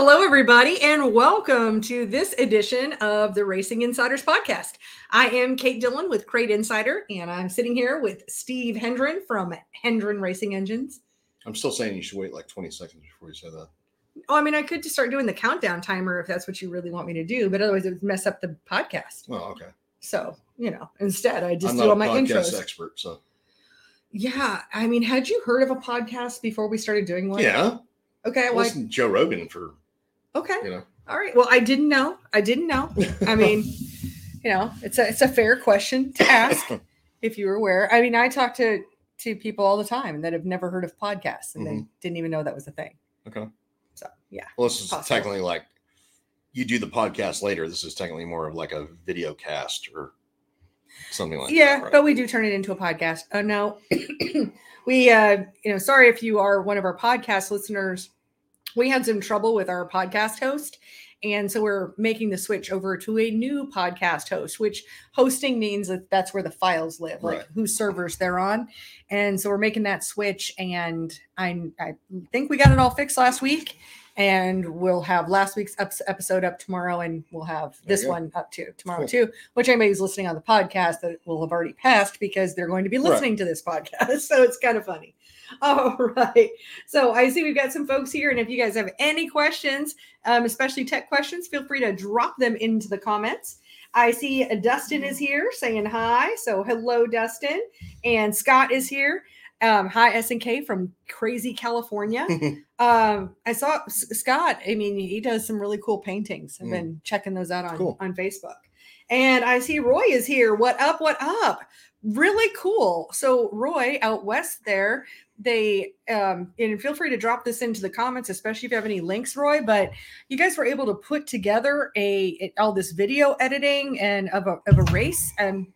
Hello, everybody, and welcome to this edition of the Racing Insiders podcast. I am Kate Dillon with Crate Insider, and I'm sitting here with Steve Hendren from Hendren Racing Engines. I'm still saying you should wait like 20 seconds before you say that. Oh, I mean, I could just start doing the countdown timer if that's what you really want me to do, but otherwise it would mess up the podcast. Oh, okay. So, you know, instead I just I'm do all a my podcast intros. expert, so Yeah. I mean, had you heard of a podcast before we started doing one? yeah. Okay. I Well, I- listened to Joe Rogan for okay. you know. All right. Well, I didn't know. I didn't know. I mean, you know, it's a it's a fair question to ask if you were aware. I mean, I talk to to people all the time that have never heard of podcasts and they didn't even know that was a thing. Okay. So yeah. Well, this is Possible. technically like you do the podcast later. This is technically more of like a video cast or something like yeah, that. right? but we do turn it into a podcast. Oh no. we uh you know, sorry if you are one of our podcast listeners. We had some trouble with our podcast host. And so we're making the switch over to a new podcast host, which hosting means that that's where the files live, like whose servers they're on. And so we're making that switch. And I, I think we got it all fixed last week. And we'll have last week's episode up tomorrow, and we'll have There this one up too tomorrow Cool. too. Which anybody who's listening on the podcast that will have already passed because they're going to be Right. listening to this podcast. So it's kind of funny. All right. So I see we've got some folks here, and if you guys have any questions, um, especially tech questions, feel free to drop them into the comments. I see Dustin is here saying hi. So hello, Dustin, and Scott is here. Um, hi, S and K from Crazy California. um, I saw S- Scott. I mean, he does some really cool paintings. I've Mm. been checking those out on Cool. on Facebook. And I see Roy is here. What up? What up? Really cool. So Roy out west there, they um and feel free to drop this into the comments, especially if you have any links, Roy. But you guys were able to put together a all this video editing and of a of a race. And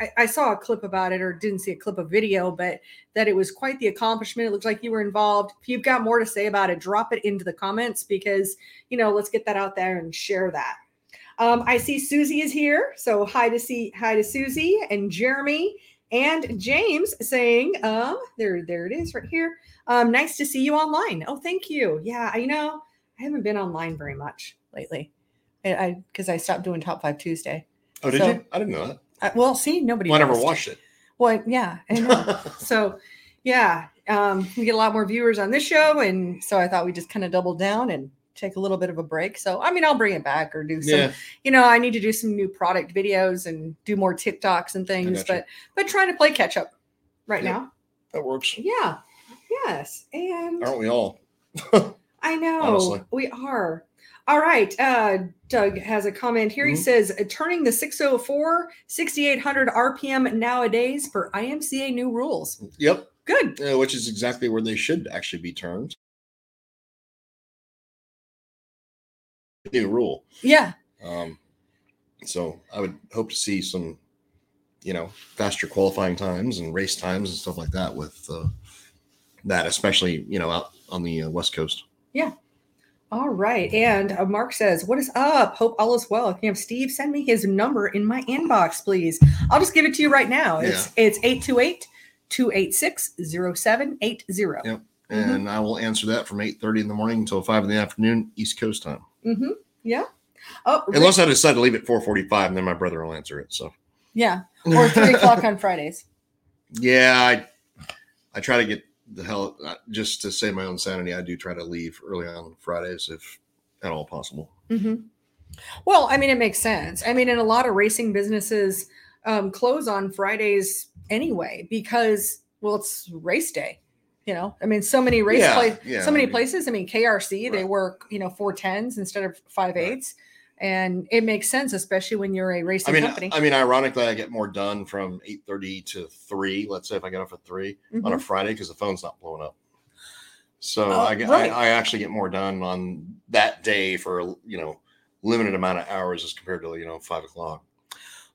I, I saw a clip about it, or didn't see a clip of video, but that it was quite the accomplishment. It looks like you were involved. If you've got more to say about it, drop it into the comments because you know, let's get that out there and share that. Um, I see Susie is here, so hi to see hi to Susie and Jeremy and James saying, um, there, there it is right here. Um, nice to see you online. Oh, thank you. Yeah, I know I haven't been online very much lately. I because I, stopped doing top five Tuesday. oh, did so- you? I didn't know that. I, well, see, nobody. Well, I never watched it. Well, yeah, I know. so yeah, um, we get a lot more viewers on this show, and so I thought we just kind of double down and take a little bit of a break. So I mean, I'll bring it back or do some Yeah. you know, I need to do some new product videos and do more TikToks and things, but but trying to play catch up right Yeah. now. That works. Yeah. Yes. And Aren't we all? I know honestly. we are. All right. Uh Doug has a comment here. He Mhm. says "Uh, turning the 604 6800 RPM nowadays for IMCA new rules. Yep. Good. Uh, which is exactly where they should actually be turned. New rule. Yeah. Um, so I would hope to see some, you know, faster qualifying times and race times and stuff like that with uh, that, especially you know out on the uh, west coast. Yeah. All right. And uh, Mark says, What is up? Hope all is well. If you have Steve, send me his number in my inbox, please. I'll just give it to you right now. It's it's 828 286 0780. Yep. And I will answer that from eight thirty in the morning until five in the afternoon East Coast time, Mm-hmm. Yeah. Oh, Rick- unless I decide to leave at four forty five, and then my brother will answer it. So yeah. Or three o'clock on Fridays. yeah, I I try to get the hell uh, just to save my own sanity. I do try to leave early on Fridays if at all possible. hmm Well, I mean, it makes sense. I mean, in a lot of racing businesses um, close on Fridays anyway because, well, it's race day. You know, I mean, so many race Yeah, play, yeah, so many I mean- places. I mean, KRC they work, you know, four tens instead of 5.8s Right. and it makes sense, especially when you're a racing mean, company. I mean, ironically, I get more done from eight thirty to three. Let's say if I get off at 3 on a Mhm. Friday because the phone's not blowing up. So Oh, I right. I, I actually get more done on that day for you know limited amount of hours as compared to you know five o'clock.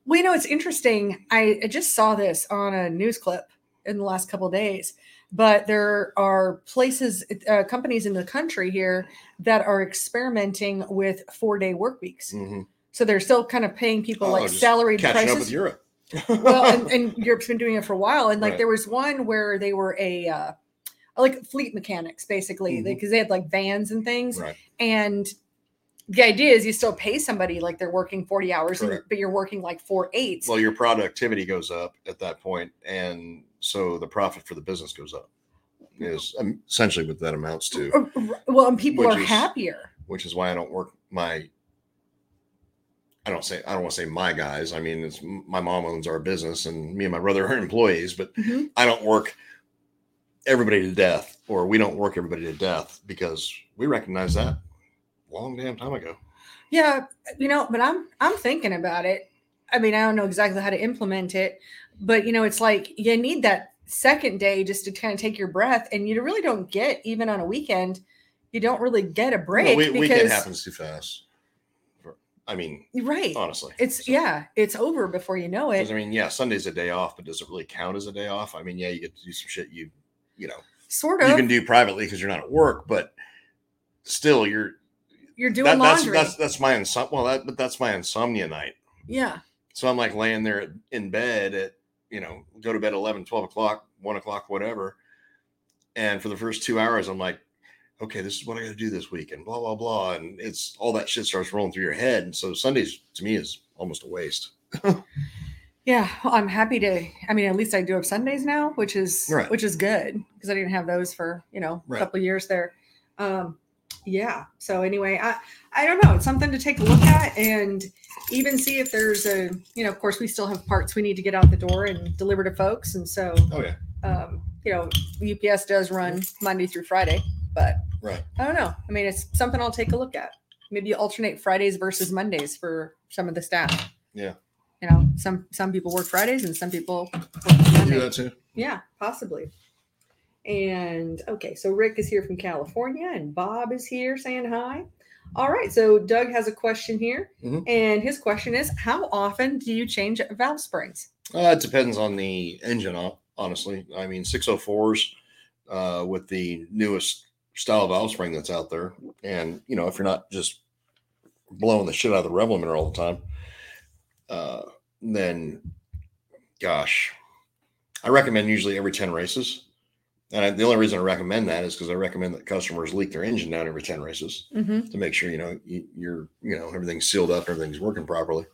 Well, you know, it's interesting. I, I just saw this on a news clip in the last couple of days, but there are places, uh, companies in the country here that are experimenting with four day work weeks. Mhm. So they're still kind of paying people Oh, like salaried Catching up with. Europe. well, and, and Europe's been doing it for a while. And like Right. there was one where they were a, uh, like fleet mechanics basically, Mhm. because they had like vans and things. Right. And the idea is you still pay somebody like they're working 40 hours, and, but you're working like four eights. Well, your productivity goes up at that point, and so the profit for the business goes up. Is um, essentially what that amounts to, well, and people are is- happier. which is why I don't work my. I don't say I don't want to say my guys. I mean, it's my mom owns our business, and me and my brother are employees. But Mhm. I don't work everybody to death, or we don't work everybody to death because we recognize that long damn time ago. Yeah, you know, but I'm I'm thinking about it. I mean, I don't know exactly how to implement it, but you know, it's like you need that second day just to kind of take your breath, and you really don't get even on a weekend. You don't really get a break Well, we, weekend happens too fast. I mean, right. honestly, It's So- yeah, it's over before you know it. I mean, yeah, Sunday's a day off, but does it really count as a day off? I mean, yeah, you get to do some shit you, you know, Sort of. you can do privately because you're not at work, but still, you're you're doing that, that's laundry. that's that's my insomnia. Well, that but that's my insomnia night. yeah. So I'm like laying there in bed at you know go to bed 11, 12 o'clock, one o'clock, whatever. And for the first two hours, I'm like, okay, this is what I got to do this week, and blah blah blah, and it's all that shit starts rolling through your head. And so Sundays to me is almost a waste. Yeah, well, I'm happy to. I mean, at least I do have Sundays now, which is Right. which is good because I didn't have those for you know a Right. couple years there. Um, yeah. So anyway, I I don't know. It's something to take a look at and even see if there's a you know. Of course, we still have parts we need to get out the door and deliver to folks, and so Oh yeah, um, you know, UPS does run Monday through Friday, but right. I don't know. I mean, it's something I'll take a look at. Maybe alternate Fridays versus Mondays for some of the staff. Yeah. You know, some some people work Fridays and some people work You do that too. Yeah, possibly. And okay, so Rick is here from California and Bob is here saying hi. All right, so Doug has a question here, Mhm. and his question is How often do you change valve springs? Uh, it depends on the engine, honestly. I mean, 604s uh, with the newest style valve spring that's out there. And, you know, if you're not just blowing the shit out of the rev limiter all the time, uh, then, gosh, I recommend usually every 10 races. And I, the only reason I recommend that is because I recommend that customers leak their engine down every 10 races Mm-hmm. to make sure you know you, you're you know everything's sealed up, everything's working properly.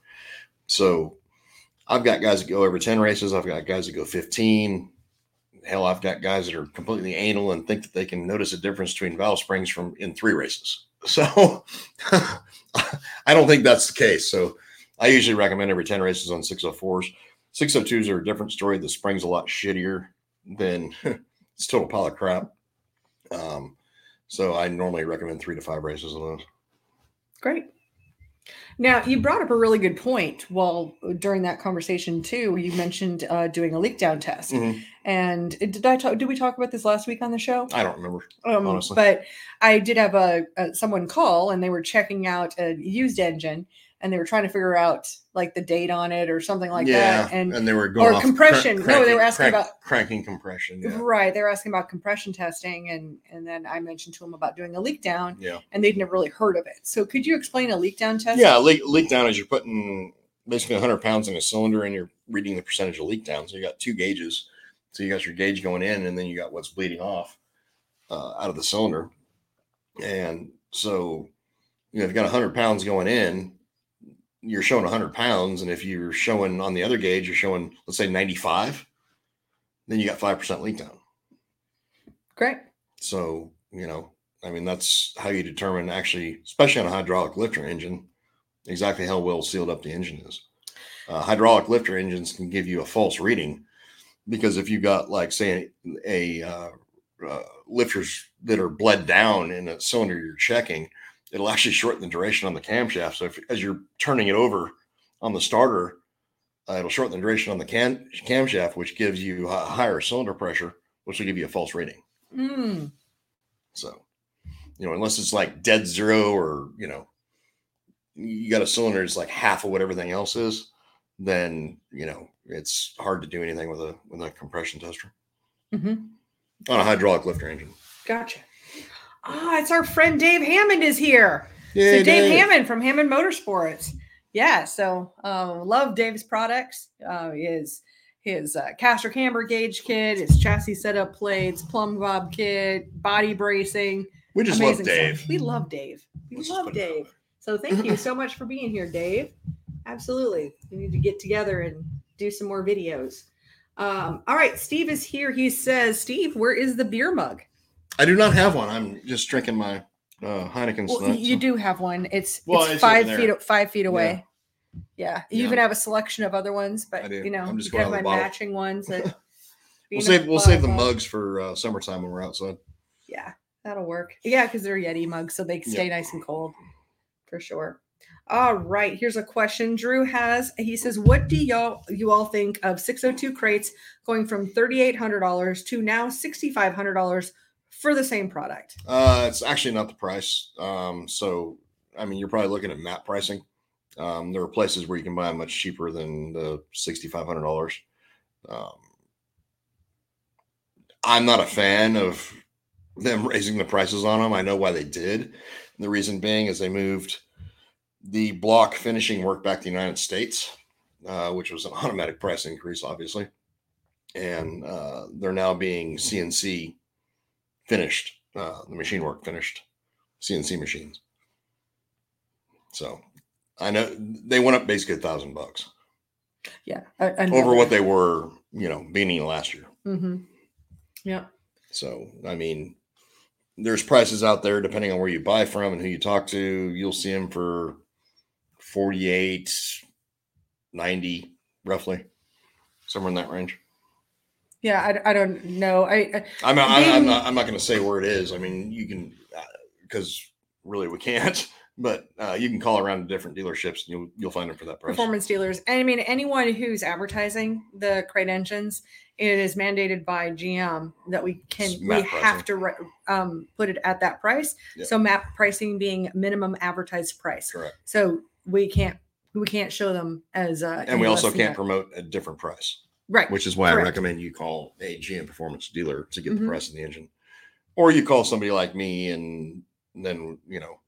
So I've got guys that go over 10 races, I've got guys that go 15. Hell, I've got guys that are completely anal and think that they can notice a difference between valve springs from in three races. So I don't think that's the case. So I usually recommend every 10 races on 604s. 602s are a different story. The spring's a lot shittier than it's a total pile of crap. Um, so I normally recommend three to five races on those. Great. Now you brought up a really good point. Well, during that conversation too, you mentioned uh, doing a leak down test. Mhm. And did I talk? Did we talk about this last week on the show? I don't remember. Um, honestly. But I did have a, a someone call, and they were checking out a used engine, and they were trying to figure out like the date on it or something like yeah, that. And they were going or off compression. No, they were asking crank- about- cranking compression. Yeah, right, they were asking about compression testing, and and then I mentioned to them about doing a leak down, yeah, and they'd never really heard of it. So could you explain a leak down test? yeah. Leak, leak down is you're putting basically 100 pounds in a cylinder, and you're reading the percentage of leak down. So you got two gauges. So you got your gauge going in, and then you got what's bleeding off uh, out of the cylinder. And so, you know, if you got 100 pounds going in, you're showing 100 pounds, and if you're showing on the other gauge, you're showing let's say 95, then you got five percent leak down. Great. So, you know, I mean, that's how you determine actually, especially on a hydraulic lifter engine, exactly how well sealed up the engine is. Uh, hydraulic lifter engines can give you a false reading because if you got, like, say, a, uh, uh, lifters that are bled down in a cylinder you're checking, it'll actually shorten the duration on the camshaft. So, if as you're turning it over on the starter, uh, it'll shorten the duration on the cam camshaft, which gives you a higher cylinder pressure, which will give you a false reading. Mm, So, you know, unless it's like dead zero or, you know, you got a cylinder that's like half of what everything else is, then, you know, it's hard to do anything with a with a compression tester mhm. on a hydraulic lifter engine. Gotcha. Ah, it's our friend Dave Hammond is here. Yeah, so Dave, Hammond from Hammond Motorsports. Yeah, so uh, love Dave's products. Uh, is his uh, caster camber gauge kit, his chassis setup plates, plumb bob kit, body bracing. We just Amazing love Dave. stuff. We love Dave. We Let's love put it out Dave. So thank you so much for being here, Dave. Absolutely. We need to get together and do some more videos. Um, all right, Steve is here. He says, Steve, where is the beer mug? I do not have one. I'm just drinking my uh, Heineken. Well, tonight, you so- do have one. It's Well, it's it's five feet five feet away. Yeah, you Yeah. even have a selection of other ones, but you know, I'm just you have my out of the bottle. matching ones. That We'll save we'll save the bottle. mugs for uh, summertime when we're outside. Yeah, that'll work. Yeah, because they're Yeti mugs, so they can stay nice and cold for sure. All right, here's a question Drew has. He says, "What do y'all you all think of 602 crates going from $3,800 to now $6,500 for the same product?" Uh, it's actually not the price. Um, so I mean, you're probably looking at map pricing. Um, there are places where you can buy them much cheaper than the sixty five hundred dollars. Um, I'm not a fan of them raising the prices on them. I know why they did. The reason being is they moved the block finishing work back to the United States, uh, which was an automatic price increase, obviously, and uh, they're now being CNC finished, uh, the machine work finished, CNC machines. So I know they went up basically a thousand bucks Yeah, I, I over what they were, you know, beginning last year. Mm-hmm. Yeah, So I mean, there's prices out there depending on where you buy from and who you talk to. You'll see them for 48, 90, roughly, somewhere in that range. Yeah. I, I don't know. I, I I'm not, I'm, I'm not, I'm not going to say where it is. I mean, you can, because really we can't, but uh, you can call around to different dealerships and you'll, you'll find them for that price. performance dealers. And I mean, anyone who's advertising the crate engines, it is mandated by GM that we can we map have to um, put it at that price. Yep. So map pricing being minimum advertised price. Correct. So we can't we can't show them as uh, And we also can't that. promote a different price, right. which is why Correct. I recommend you call a GM performance dealer to get Mhm. the price of the engine. Or you call somebody like me and then, you know,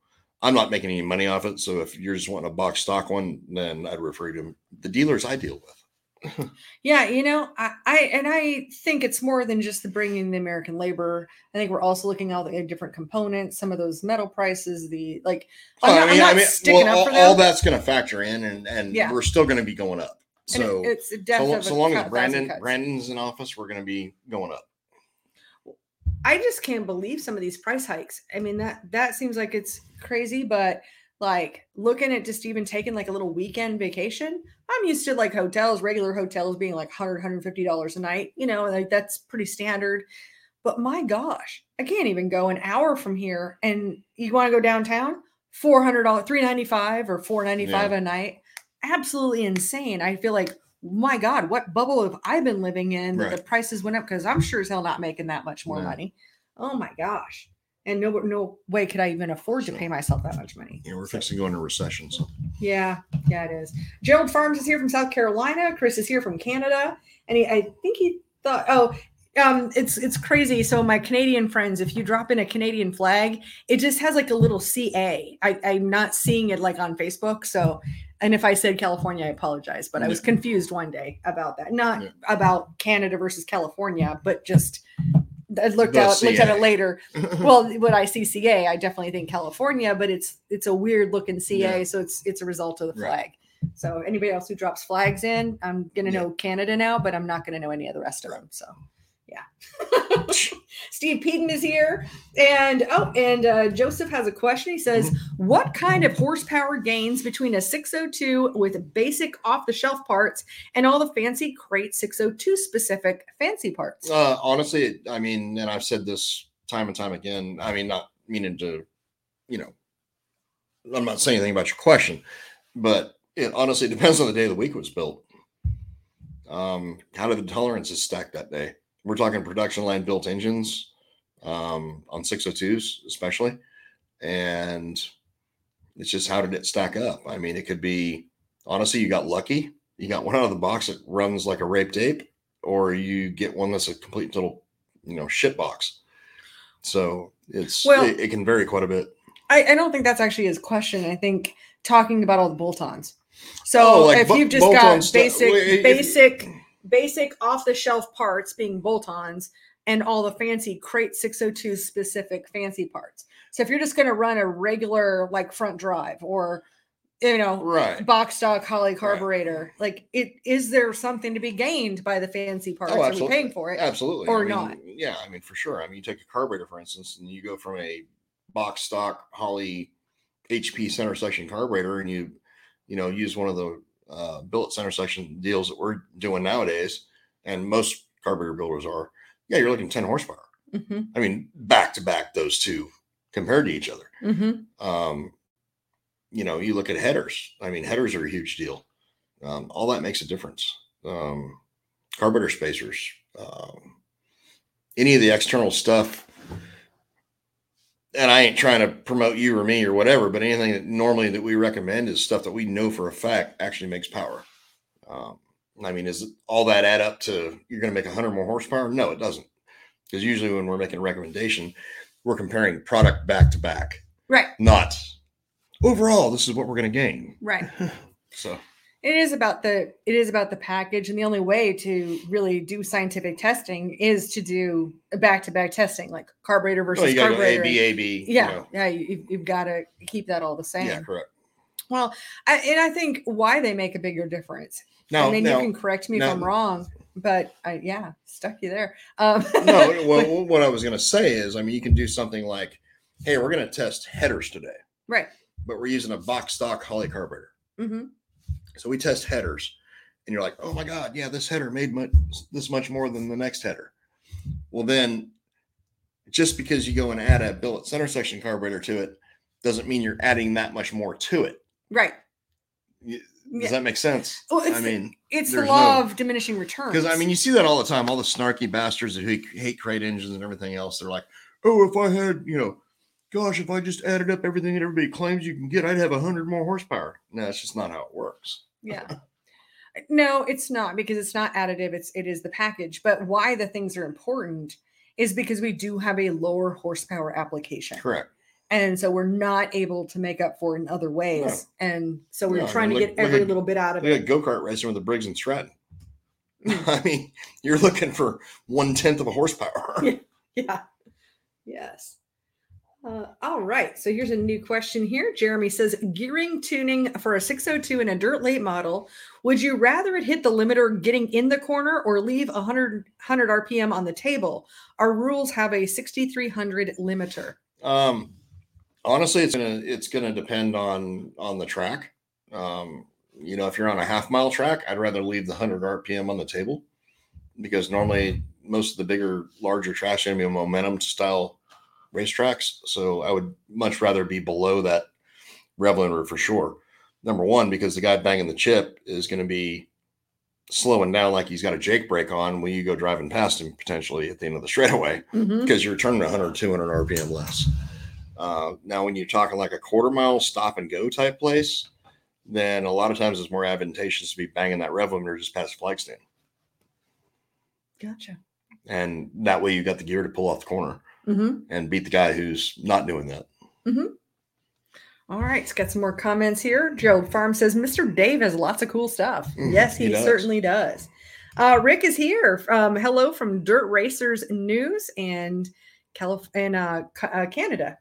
I'm not making any money off it. So if you're just wanting a box stock one, then I'd refer you to the dealers I deal with. Yeah, you know, I, I and I think it's more than just the bringing the American labor. I think we're also looking at all the different components, some of those metal prices, the like. Oh, not, I'm not sticking well, up for all, all that's going to factor in, and and Yeah. we're still going to be going up. And So it's a so, so long as Brandon. Brandon's in office, we're going to be going up. I just can't believe some of these price hikes. I mean that that seems like it's crazy, but like looking at just even taking like a little weekend vacation, I'm used to like hotels, regular hotels being like 100 150 dollars a night, you know, like that's pretty standard. But my gosh, I can't even go an hour from here and you want to go downtown, $400 395 or 495 a night. Absolutely insane. I feel like my God, what bubble have I been living in that the prices went up? Because I'm sure as hell not making that much more No. money. Oh my gosh. And no no way could I even afford to pay myself that much money. Know, we're fixing to go into recession. So Yeah, yeah, it is. Gerald Farms is here from South Carolina. Chris is here from Canada, and he, I think he thought, oh, um, it's it's crazy. So my Canadian friends, if you drop in a Canadian flag, it just has like a little CA. I, I'm not seeing it like on Facebook. So, and if I said California, I apologize, but I was confused one day about that. Not Yeah. about Canada versus California, but just I looked out looked at it later well when i see ca i definitely think california but it's it's a weird looking ca Yeah. so it's it's a result of the Right. flag so anybody else who drops flags in i'm gonna Yeah. know canada now but i'm not gonna know any of the rest of them so yeah steve Peden is here and oh and uh, joseph has a question he says Mm-hmm. what kind of horsepower gains between a 602 with basic off-the-shelf parts and all the fancy crate 602 specific fancy parts uh, honestly, I mean, and I've said this time and time again. I mean, not meaning to, you know, I'm not saying anything about your question, but it honestly depends on the day of the week it was built. Um, how did the tolerances stack that day? We're talking production line built engines um, on 602s, especially. And it's just how did it stack up? I mean, it could be honestly, you got lucky. You got one out of the box that runs like a raped ape, or you get one that's a complete total, you know, shit box. So it's Well- it, it can vary quite a bit. I, I don't think that's actually his question. I think talking about all the bolt-ons. So Oh, like if you've just got basic, if- basic basic off the shelf parts being bolt-ons and all the fancy crate 602 specific fancy parts. So if you're just going to run a regular like front drive or you know Right. box stock Holley carburetor, like it is there something to be gained by the fancy oh, parts? Are we Oh, absolutely. paying for it? Absolutely. or I mean, not. Yeah, I mean for sure. I mean you take a carburetor for instance, and you go from a box stock Holley HP center section carburetor, and you you know use one of the uh, billet center section deals that we're doing nowadays, and most carburetor builders are. Yeah, you're looking 10 horsepower. hmm I mean, back to back those two compared to each other. hmm Um, you know, you look at headers. I mean, headers are a huge deal. Um, all that makes a difference. Um, carburetor spacers, um, any of the external stuff. And I ain't trying to promote you or me or whatever, but anything that normally that we recommend is stuff that we know for a fact actually makes power. Um, I mean, is all that add up to you're going to make 100 more horsepower? No, it doesn't. Because usually when we're making a recommendation, we're comparing product back to back Right, not overall this is what we're going to gain right. so It is about the it is about the package, and the only way to really do scientific testing is to do back to back testing, like carburetor versus well, you to go a carburetor. b a b yeah, you know. yeah, you, you've got to keep that all the same. yeah correct Well, I, and I think why they make a bigger difference. now I mean, now you can correct me now- if I'm wrong, but I, yeah, stuck you there. Um, no well, what i was going to say is i mean you can do something like hey we're going to test headers today right. but we're using a box stock holley carburetor hmm so we test headers and you're like oh my god yeah this header made much, this much more than the next header well then just because you go and add a billet center section carburetor to it doesn't mean you're adding that much more to it Right. Y- Yeah. does that make sense Well, i mean it's the law no- of diminishing returns. Because I mean, you see that all the time. All the snarky bastards who hate- hate crate engines and everything else. They're like, "Oh, if I had, you know, gosh, if I just added up everything that everybody claims you can get, I'd have a hundred more horsepower." No, that's just not how it works. yeah no it's not because it's not additive it's it is the package but why the things are important is because we do have a lower horsepower application Correct. and so we're not able to make up for it in other ways and so we're No, I trying mean, to look- get every little bit out of it go kart racing with the Briggs and Stratton. Mm. I mean, you're looking for one tenth of a horsepower. Yeah. yeah yes uh, all right so here's a new question here. Jeremy says gearing tuning for a 602 in a dirt late model would you rather it hit the limiter getting in the corner or leave 100 100 rpm on the table? Our rules have a 6300 limiter. Um, honestly, it's gonna it's gonna depend on on the track. Um, you know, if you're on a half mile track, I'd rather leave the hundred RPM on the table because normally most of the bigger, larger tracks are gonna momentum style racetracks. So I would much rather be below that rev limiter for sure. Number one, because the guy banging the chip is going to be slowing down like he's got a Jake brake on when you go driving past him potentially at the end of the straightaway Mhm. because you're turning 100 200 rpm less uh, now when you're talking like a quarter mile stop and go type place then a lot of times it's more advantageous to be banging that rev limiter just past the flag stand gotcha and that way you got the gear to pull off the corner hmm and beat the guy who's not doing that. All right it's got some more comments here. Joe farm says mr dave has lots of cool stuff. Mhm, yes he he, does. certainly does. Uh, rick is here um, hello from dirt racers news and Calif- and uh, Ca- uh, canada.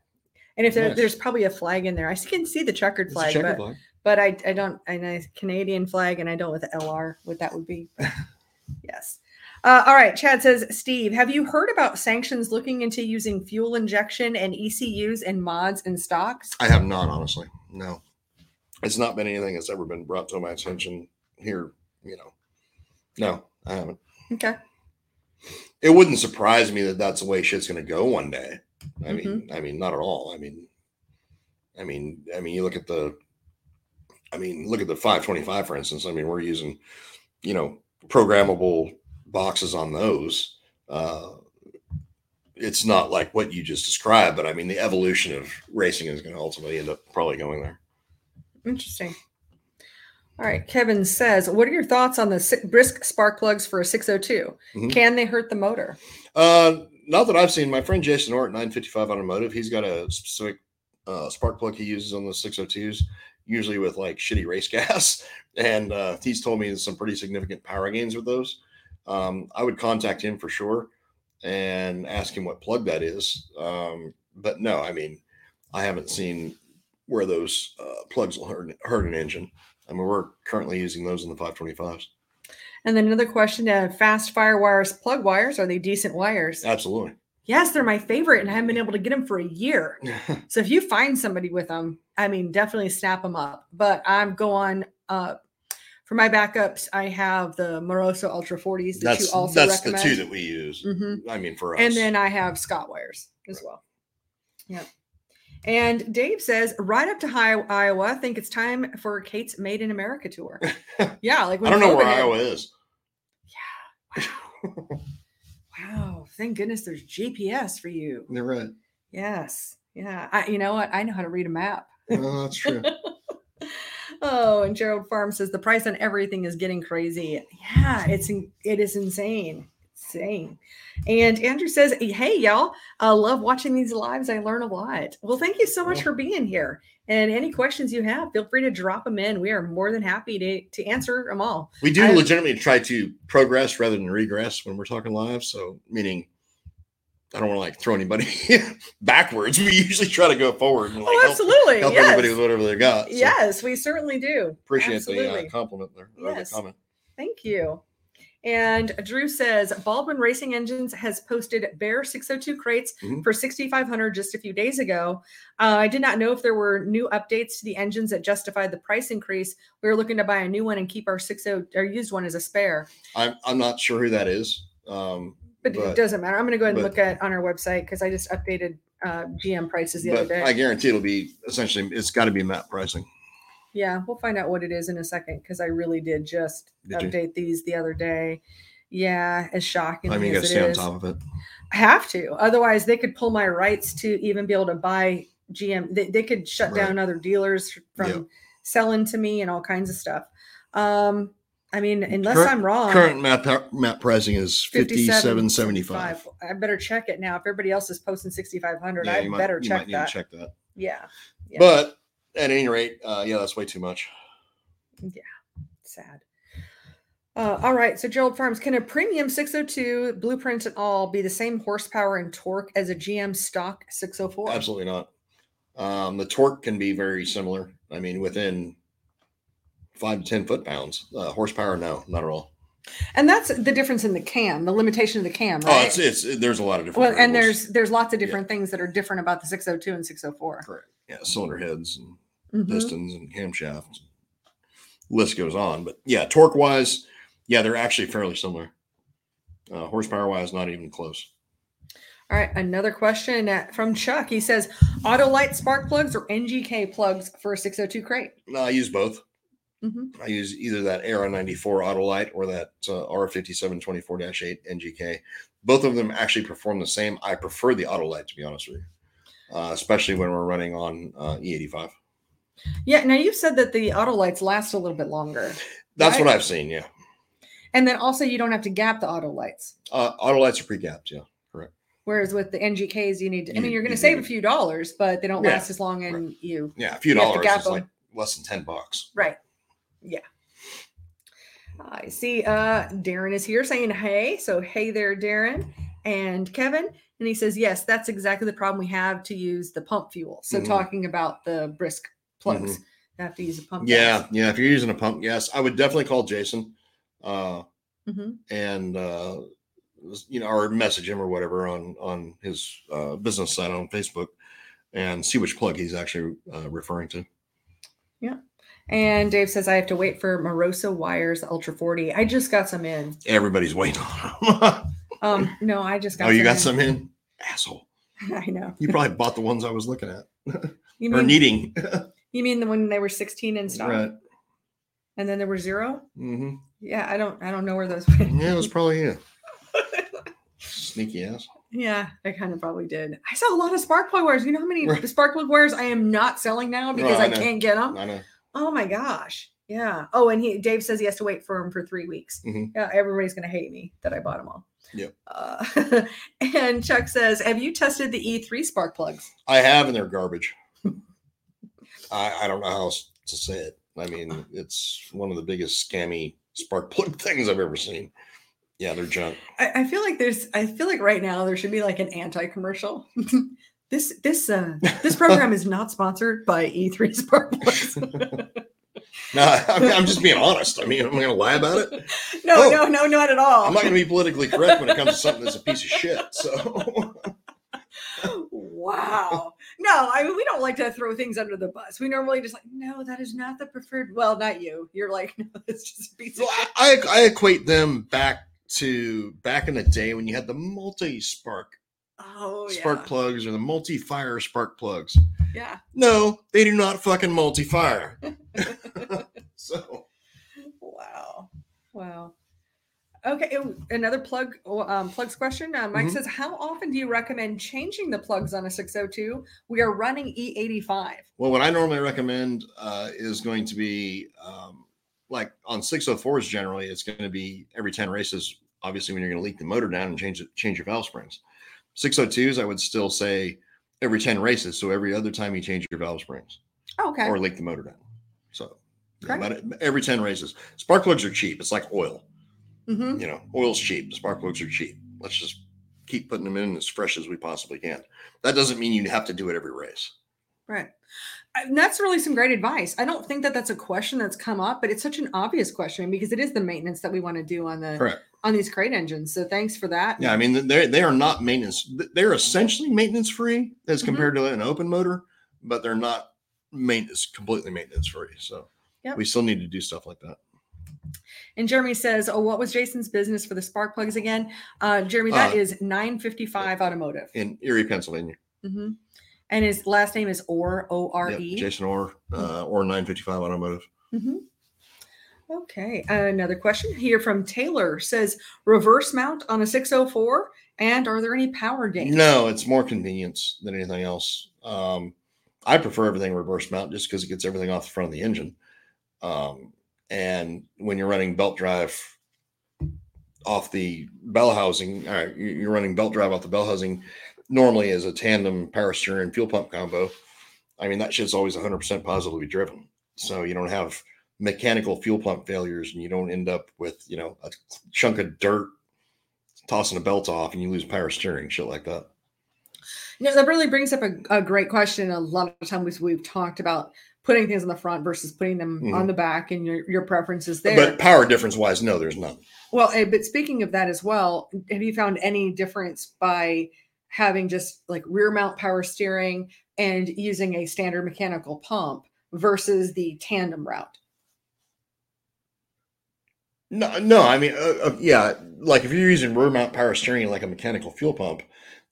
And if there, Nice. there's probably a flag in there i can see the checkered It's flag checkered but, flag. but I, I don't i know canadian flag and i don't with the lr what that would be yes uh, all right chad says steve have you heard about sanctions looking into using fuel injection and ecus and mods and stocks i have not honestly no it's not been anything that's ever been brought to my attention here you know no i haven't okay it wouldn't surprise me that that's the way shit's going to go one day. I Mm-hmm. mean, I mean, not at all. I mean, I mean, I mean, you look at the, I mean, look at the 525, for instance. I mean, we're using, you know, programmable boxes on those. Uh, it's not like what you just described, but I mean, the evolution of racing is going to ultimately end up probably going there. Interesting. All right. Kevin says, What are your thoughts on the brisk spark plugs for a 602? Mhm. Can they hurt the motor? Uh, not that I've seen. My friend Jason Orr at 955 Automotive, he's got a specific uh, spark plug he uses on the 602s, usually with like shitty race gas. And uh, he's told me there's some pretty significant power gains with those. Um, I would contact him for sure and ask him what plug that is. Um, but no, I mean, I haven't seen where those uh, plugs will hurt, hurt an engine. I mean, we're currently using those in the 525s. And then another question: uh, Fast fire wires, plug wires, are they decent wires? Absolutely. Yes, they're my favorite, and I haven't been able to get them for a year. So if you find somebody with them, I mean, definitely snap them up. But I'm going uh, for my backups. I have the Moroso Ultra 40s that that's you also that's recommend. the two that we use. Mhm. I mean, for us. And then I have Scott wires as well. Yep. And Dave says, right up to high Iowa, I think it's time for Kate's Made in America tour. yeah, like I don't know where hit. Iowa is. Yeah. Wow, thank goodness there's GPS for you. You're right. Yes. Yeah. I, you know what? I know how to read a map. Well, that's true. Oh, and Gerald Farm says the price on everything is getting crazy. Yeah, it's it is insane, insane. And Andrew says, "Hey, y'all, I love watching these lives. I learn a lot. Well, thank you so much for being here. And any questions you have, feel free to drop them in. We are more than happy to to answer them all. We do I- legitimately try to progress rather than regress when we're talking live. So, meaning, I don't want to like throw anybody backwards. We usually try to go forward and like oh, help, absolutely. help yes. everybody with whatever they got. So yes, we certainly do. appreciate Absolutely. the uh, compliment there. or the Yes. comment. Thank you. And Drew says Baldwin Racing Engines has posted Bear 602 crates Mhm. for 6,500 just a few days ago. Uh, I did not know if there were new updates to the engines that justified the price increase. We were looking to buy a new one and keep our 60 our used one as a spare, I'm I'm not sure who that is. Um, but, it doesn't matter. I'm going to go ahead and but- look at on our website because I just updated uh, GM prices the other day. I guarantee it'll be essentially it's got to be map pricing. Yeah, we'll find out what it is in a second because I really did just Did you? update these the other day. Yeah, as shocking I mean, you got to stay on top of it. I have to. Otherwise, they could pull my rights to even be able to buy GM. They, they could shut Right. down other dealers from Yep. selling to me and all kinds of stuff. Um, I mean, unless Current- I'm wrong, Current map map pricing is fifty seven seventy 57.75. I better check it now. If everybody else is posting 6,500, Yeah, I might, better check that. check that. Yeah. Yeah. But at any rate, uh, yeah, that's way too much. Yeah, sad. Uh, all right. So, Gerald Farms, can a premium 602 blueprint and all be the same horsepower and torque as a GM stock 604? Absolutely not. Um, the torque can be very similar. I mean, within five to ten foot pounds. Uh, horsepower, no, not at all. And that's the difference in the cam, the limitation of the cam, right? Oh, it's it's there's a lot of different. well, and there's there's lots of Yeah. different things that are different about the 602 and 604. correct. Yeah, cylinder heads and Mhm. pistons and camshafts. List goes on, but yeah, torque wise, yeah, they're actually fairly similar. Uh, horsepower wise, not even close. All right, another question uh, from Chuck. He says, "Autolite spark plugs or NGK plugs for a 602 crate?" No, I use both. Mhm. I use either that AR94 Autolite or that uh, R5724-8 NGK. Both of them actually perform the same. I prefer the Autolite to be honest with you, uh, especially when we're running on uh, E85. Yeah. Now you said that the Autolites last a little bit longer, That's Right. what I've seen. Yeah, and then also you don't have to gap the Autolites. uh, Autolites are pre-gapped. Yeah, Correct. Whereas with the NGKs, you need to. I mean, you're going to save a few dollars, but they don't Yeah, last as long, and you yeah, a few You have to dollars is like less than ten bucks. Right. Yeah. I see. Uh, Darren is here saying, hey. So, hey there, Darren and Kevin. And he says, yes, that's exactly the problem we have to use the pump fuel. So, Mhm. talking about the brisk plugs, you have to use a pump. Yeah, yeah. If you're using a pump yes, I would definitely call Jason. Uh, hmm and uh, you know, or message him or whatever on on his uh, business site on Facebook, and see which plug he's actually uh, referring to. And Dave says, I have to wait for Moroso wires Ultra 40. I just got some in. Everybody's waiting on them. Um, no, I just got oh, you got in. some in, asshole. I know. You probably bought the ones I was looking at You or mean, needing. you mean the when they were 16 in stock right. and then there were zero? hmm Yeah, I don't I don't know where those went. Yeah, it was probably you. Sneaky ass. Yeah, I kind of probably did. I saw a lot of spark plug wires. You know how many Right. spark plug wires I am not selling now because I I can't get them? I know. Oh my gosh. Yeah. Oh, and he Dave says he has to wait for them for three weeks. Mhm. Yeah, everybody's gonna hate me that I bought them all. Yeah. Uh, and Chuck says, "Have you tested the E3 spark plugs?" I have, and they're garbage. I, I don't know how else to say it. I mean, it's one of the biggest scammy spark plug things I've ever seen. Yeah, they're junk. I, I feel like there's. I feel like right now there should be like an anti-commercial. This this uh this program is not sponsored by E3 Spark Plugs. No, I'm, I'm just being honest. I mean, I'm going to lie about it. no, Oh. no, no, not at all. I'm not going to be politically correct when it comes to something that's a piece of shit. So, wow. No, I mean we don't like to throw things under the bus. We normally just like, no, that is not the preferred. Well, not you. You're like, no, it's just a piece of shit. I, I I equate them back to back in the day when you had the multi spark Oh yeah. spark plugs or the multi fire spark plugs. Yeah. No, they do not fucking multi fire. so, Wow. Wow. Okay, oh, another plug oh, um, plugs question. Uh, Mike Mhm. says, "How often do you recommend changing the plugs on a 602? We are running E E85." well, what I normally recommend uh, is going to be um, like on 604s generally, it's going to be every 10 races, obviously, when you're going to leak the motor down and change it, change your valve springs. 602s, I would still say every 10 races. So every other time you change your valve springs Oh, okay. or leak the motor down. So yeah, about every 10 races. Spark plugs are cheap. It's like oil. hmm You know, oil's cheap. Spark plugs are cheap. Let's just keep putting them in as fresh as we possibly can. That doesn't mean you have to do it every race. Right. And that's really some great advice. I don't think that that's a question that's come up, but it's such an obvious question because it is the maintenance that we want to do on the Correct. on these crate engines. So thanks for that. Yeah, I mean they they are not maintenance. They're essentially maintenance free as Mhm. compared to an open motor, but they're not maintenance completely maintenance free. So Yep. we still need to do stuff like that. And Jeremy says, "Oh, what was Jason's business for the spark plugs again?" Uh, Jeremy, that Uh, is 955 Automotive. In Erie, Pennsylvania. hmm And his last name is Orr, O R Yep, E. Jason Orr, uh, or 955 Automotive. Mhm. Okay. Another question here from Taylor says, reverse mount on a 604. And are there any power gains? No, it's more convenience than anything else. Um, I prefer everything reverse mount just because it gets everything off the front of the engine. Um, and when you're running belt drive off the bell housing, all right, you're running belt drive off the bell housing normally is a tandem power steering fuel pump combo. I mean, that shit's always 100% positively driven. So you don't have mechanical fuel pump failures and you don't end up with, you know, a chunk of dirt tossing a belt off and you lose power steering, shit like that. You know, that really brings up a, a great question. A lot of times we've talked about putting things on the front versus putting them Mhm. on the back and your, your preferences there. But power difference wise, no, there's none. well, eh, but speaking of that as well, have you found any difference by having just like rear mount power steering and using a standard mechanical pump versus the tandem route? No, no, I mean, uh, uh, yeah, like if you're using rear mount power steering like a mechanical fuel pump,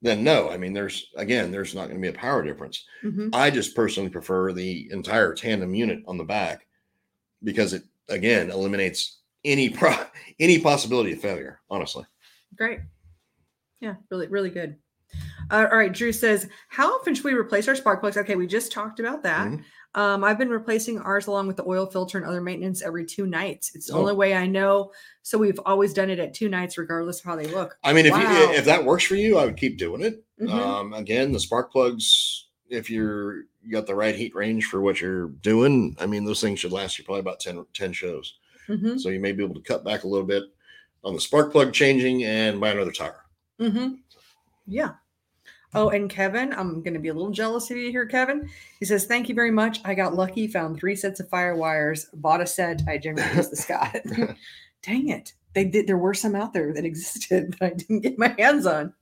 then no. I mean, there's again, there's not going to be a power difference. Mhm. I just personally prefer the entire tandem unit on the back because it again eliminates any pro any possibility of failure. Honestly, Great. Yeah, really, really good. Uh, all right, Drew says, how often should we replace our spark plugs? Okay, we just talked about that. Mhm. Um, I've been replacing ours along with the oil filter and other maintenance every two nights. It's the Oh. only way I know. So we've always done it at two nights, regardless of how they look. I mean, if Wow. you if that works for you, I would keep doing it. Mhm. Um, again, the spark plugs, if you're you got the right heat range for what you're doing, I mean, those things should last you probably about 10, 10 shows. Mhm, So you may be able to cut back a little bit on the spark plug changing and buy another tire. mhm. Yeah. Oh, and Kevin, I'm going to be a little jealous of you here, Kevin. He says, Thank you very much. I got lucky, found three sets of fire wires, bought a set. I generally use the Scott. Dang it. They did. There were some out there that existed that I didn't get my hands on.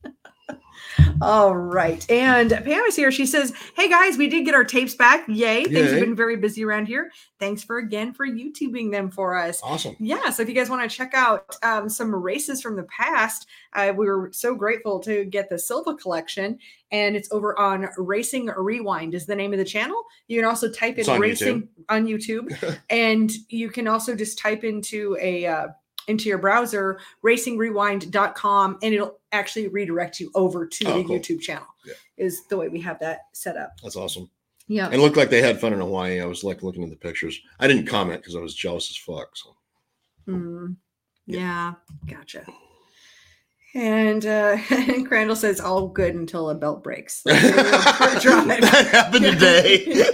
All right. And Pam is here. She says, Hey guys, we did get our tapes back. Yay. Things have been very busy around here. Thanks for again for YouTubing them for us. Awesome. Yeah, so if you guys want to check out um, some races from the past, uh, we were so grateful to get the Silva collection, and it's over on Racing Rewind is the name of the channel. You can also type in on racing on YouTube, and you can also just type into a uh, into your browser racingrewind.com, and it'll actually redirect you over to Oh, the cool. YouTube channel. Yeah. Is the way we have that set up. That's awesome. Yeah. And it looked like they had fun in Hawaii. I was like looking at the pictures. I didn't comment because I was jealous as fuck. So Mm, Yeah. yeah, gotcha. And uh, and Crandall says all good until a belt breaks. Like, that happened today.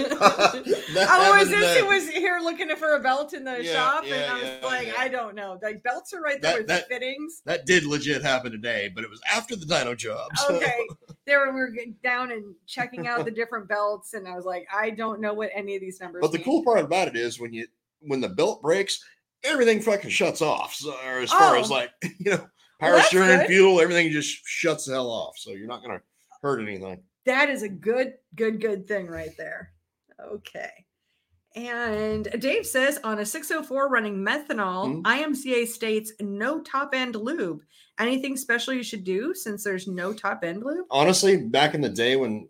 That Oh, was this was here looking for a belt in the Yeah, shop? and I was yeah, like, yeah. I don't know. Like belts are right there That- with that- fittings. That did legit happen today, but it was after the dyno job. so- Okay. there we were getting down and checking out the different belts, and I was like, I don't know what any of these numbers But the mean. cool part about it is when you when the belt breaks, everything fucking shuts off. So as far as Oh. like you know, Well, power that's fuel, everything just shuts the hell off. So you're not gonna hurt anything. That is a good, good, good thing right there. Okay. And Dave says on a 604 running methanol, Mhm. IMCA states no top end lube. Anything special you should do since there's no top end lube? Honestly, back in the day when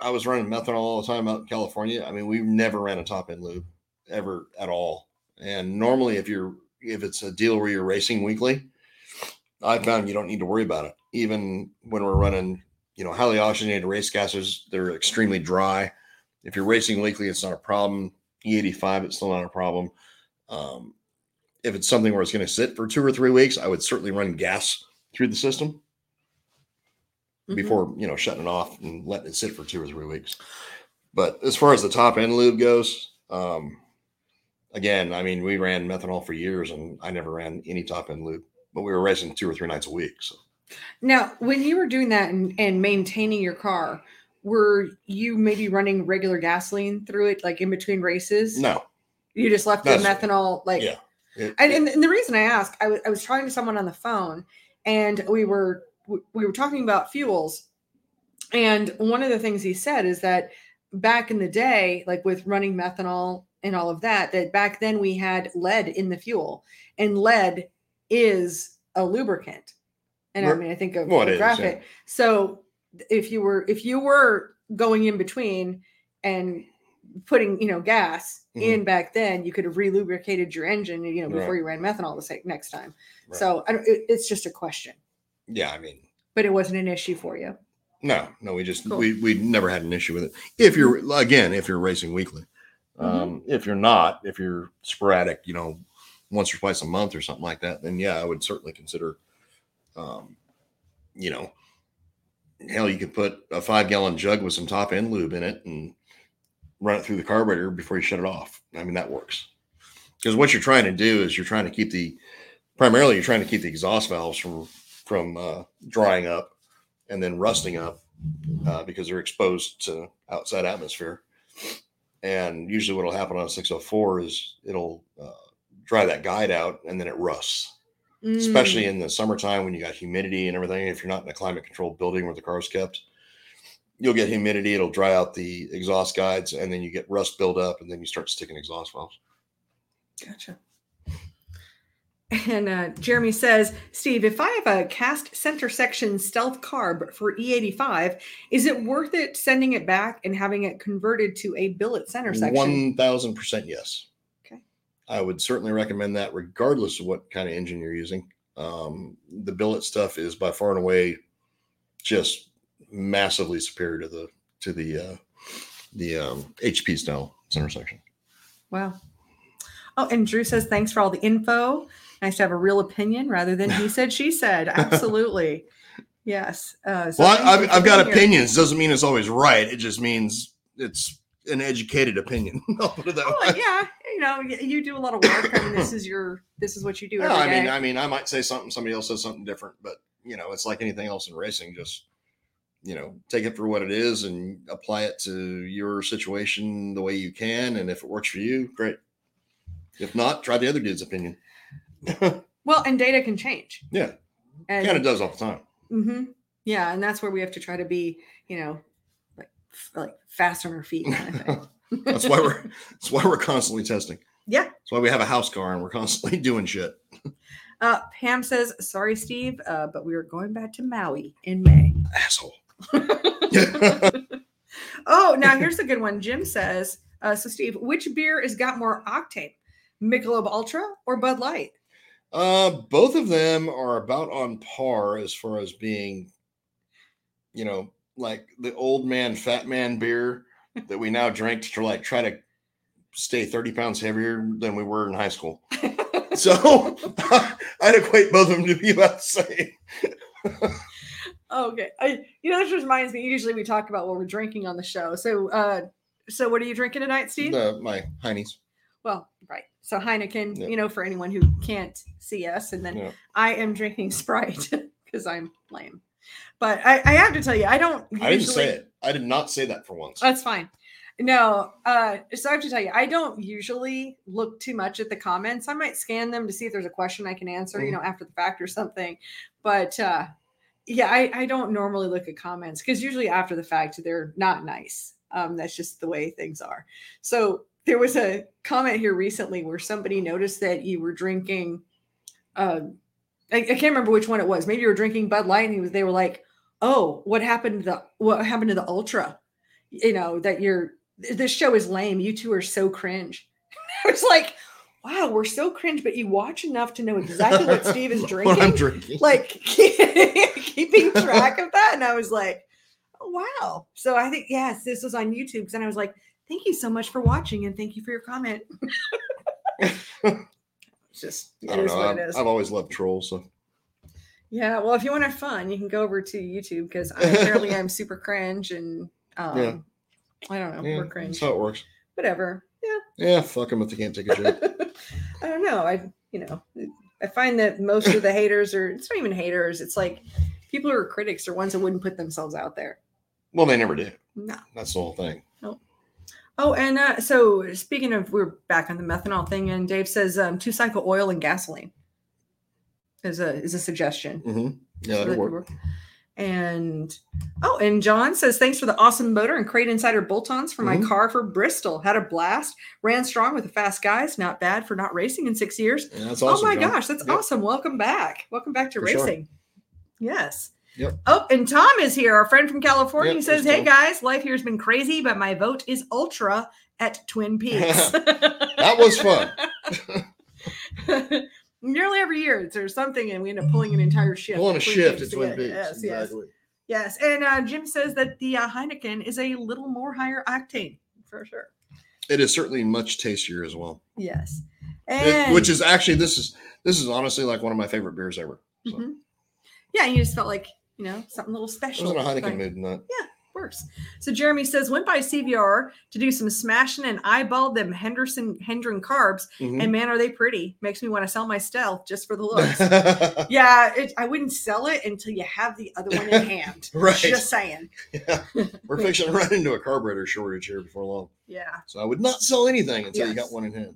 I was running methanol all the time out in California, I mean, we never ran a top end lube ever at all. And normally, if you're if it's a deal where you're racing weekly, I found you don't need to worry about it. Even when we're running, you know, highly oxygenated race gases, they're extremely dry. If you're racing weekly, it's not a problem. E85, it's still not a problem. Um, if it's something where it's going to sit for two or three weeks, I would certainly run gas through the system Mhm. before you know shutting it off and letting it sit for two or three weeks. But as far as the top end lube goes, um, again, I mean, we ran methanol for years, and I never ran any top end lube, but we were racing two or three nights a week. So Now, when you were doing that and, and maintaining your car, were you maybe running regular gasoline through it, like in between races? no, You just left the methanol, like, yeah. It- and, and, and the reason I ask, I was I was talking to someone on the phone, and we were w- we were talking about fuels, and one of the things he said is that back in the day, like with running methanol and all of that, that back then we had lead in the fuel, and lead is a lubricant. And I mean, I think of Well, the is, graphic. yeah. So if you were if you were going in between and putting you know gas Mhm. in back then, you could have re-lubricated your engine, you know, before Right. you ran methanol the next time. Right. So I don't, it, it's just a question, yeah, I mean, but it wasn't an issue for you. no, no, we just Cool. we we never had an issue with it. If you're again, if you're racing weekly, Mhm. um, if you're not, if you're sporadic, you know, once or twice a month or something like that, then yeah, I would certainly consider, um, you know, hell, you could put a five gallon jug with some top end lube in it and run it through the carburetor before you shut it off. I mean, that works because what you're trying to do is you're trying to keep the primarily you're trying to keep the exhaust valves from from uh, drying up and then rusting up uh, because they're exposed to outside atmosphere. And usually, what will happen on a 604 is it'll uh, dry that guide out and then it rusts, especially Mm, in the summertime when you got humidity and everything. If you're not in a climate controlled building where the car's kept, you'll get humidity, it'll dry out the exhaust guides, and then you get rust build up, and then you start sticking exhaust valves. gotcha. And uh, Jeremy says, Steve, if I have a cast center section stealth carb for E85, is it worth it sending it back and having it converted to a billet center section? One thousand percent yes. I would certainly recommend that, regardless of what kind of engine you're using. Um, the billet stuff is by far and away just massively superior to the to the uh, the um, HP style center section. Wow. Oh, and Drew says, thanks for all the info. Nice to have a real opinion rather than he said, she said. Absolutely. Yes. Uh, so well, I, I've, I've got here. opinions. Doesn't mean it's always right. It just means it's an educated opinion. I'll put it that Oh, way. yeah. You know, you do a lot of work. I mean, this is your, this is what you do No, I mean, day. I mean, I might say something, somebody else says something different, but you know, it's like anything else in racing. Just you know, take it for what it is and apply it to your situation the way you can. And if it works for you, great. If not, try the other dude's opinion. well, and data can change. Yeah, And kind of does all the time. hmm Yeah, and that's where we have to try to be, you know, like like fast on our feet. Kind of thing. that's why we're that's why we're constantly testing. Yeah. That's why we have a house car and we're constantly doing shit. Uh, Pam says, "Sorry, Steve, uh, but we are going back to Maui in May." Asshole. Oh, now here's a good one. Jim says, uh, "So, Steve, which beer has got more octane, Michelob Ultra or Bud Light?" Uh, both of them are about on par as far as being, you know, like the old man, fat man beer that we now drink to like try to stay 30 pounds heavier than we were in high school. So I'd equate both of them to be about the same. okay. I, you know, this reminds me. Usually we talk about what we're drinking on the show. So, uh, so what are you drinking tonight, Steve? The, my heinies. Well, right. So Heineken, Yeah. you know, for anyone who can't see us, and then Yeah. I am drinking Sprite because I'm lame. But I, I have to tell you, I don't. I didn't say usually- it. I did not say that for once. That's fine. No, uh, so I have to tell you, I don't usually look too much at the comments. I might scan them to see if there's a question I can answer, you Mhm. know, after the fact or something. But uh, yeah, I, I don't normally look at comments because usually after the fact they're not nice. Um, that's just the way things are. So there was a comment here recently where somebody noticed that you were drinking. Uh, I, I can't remember which one it was. Maybe you were drinking Bud Light, and he was, they were like, "Oh, what happened to the what happened to the Ultra?" You know that you're. This show is lame. You two are so cringe. I was like, "Wow, we're so cringe," but you watch enough to know exactly what Steve is What I'm drinking drinking. like keeping track of that and i was like oh, wow so i think yes this was on youtube and i was like thank you so much for watching and thank you for your comment it's just I don't is know. What I've, it is I've always loved trolls. So yeah well if you want to have fun you can go over to youtube because apparently i'm super cringe and um Yeah. i don't know yeah, we're that's cringe how it works. whatever yeah Yeah, fuck them if they can't take a joke. I don't know. I you know, I find that most of the haters are it's not even haters. It's like people who are critics are ones that wouldn't put themselves out there. well, they never do. No. That's the whole thing. Oh, and uh, so speaking of, we're back on the methanol thing, and Dave says um, two cycle oil and gasoline is a is a suggestion. hmm Yeah, So that'd that could work. And oh, and John says thanks for the awesome motor and crate insider bolt-ons for my Mhm. car for Bristol. Had a blast. Ran strong with the fast guys. Not bad for not racing in six years. Yeah, that's awesome. oh my John. gosh, that's Yep. awesome. Welcome back. Welcome back to For sure. racing. Yes. Yep. Oh, and Tom is here, our friend from California. Yep, he says, Hey Tom. guys, life here has been crazy, but my vote is ultra at Twin Peaks. That was fun. Nearly every year there's something, and we end up pulling an entire shift. Pulling a shift Peaks at Twin together. Peaks. Yes, yes, yes. And uh, Jim says that the uh, Heineken is a little more higher octane for sure. It is certainly much tastier as well. Yes. It- And which is actually this is this is honestly like one of my favorite beers ever. So Mhm. yeah, you just felt like you know something a little I special. was in a Heineken like- mood tonight. Works. So Jeremy says went by CVR to do some smashing and eyeballed them Henderson Hendren carbs, Mhm. and man, are they pretty! Makes me want to sell my stealth just for the looks. yeah, it, I wouldn't sell it until you have the other one in hand. Right. Just saying. yeah. We're fixing to run into a carburetor shortage here before long. Yeah. So I would not sell anything until you got one in hand.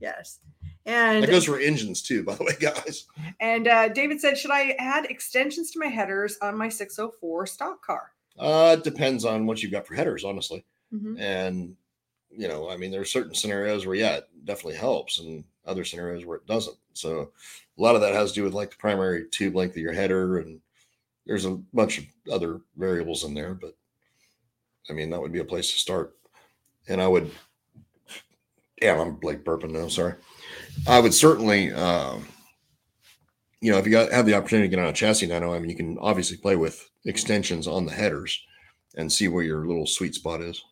Yes. And That goes for engines too, by the way, guys. and uh, David said, should I add extensions to my headers on my 604 stock car? Uh, it depends on what you've got for headers, honestly. Mhm. And you know, I mean, there are certain scenarios where yeah, it definitely helps, and other scenarios where it doesn't. So a lot of that has to do with like the primary tube length of your header, and there's a bunch of other variables in there. But I mean, that would be a place to start. And I would, yeah, I'm like burping now. Sorry. I would certainly, um, you know, if you got have the opportunity to get on a chassis dyno, I mean, you can obviously play with extensions on the headers and see where your little sweet spot is.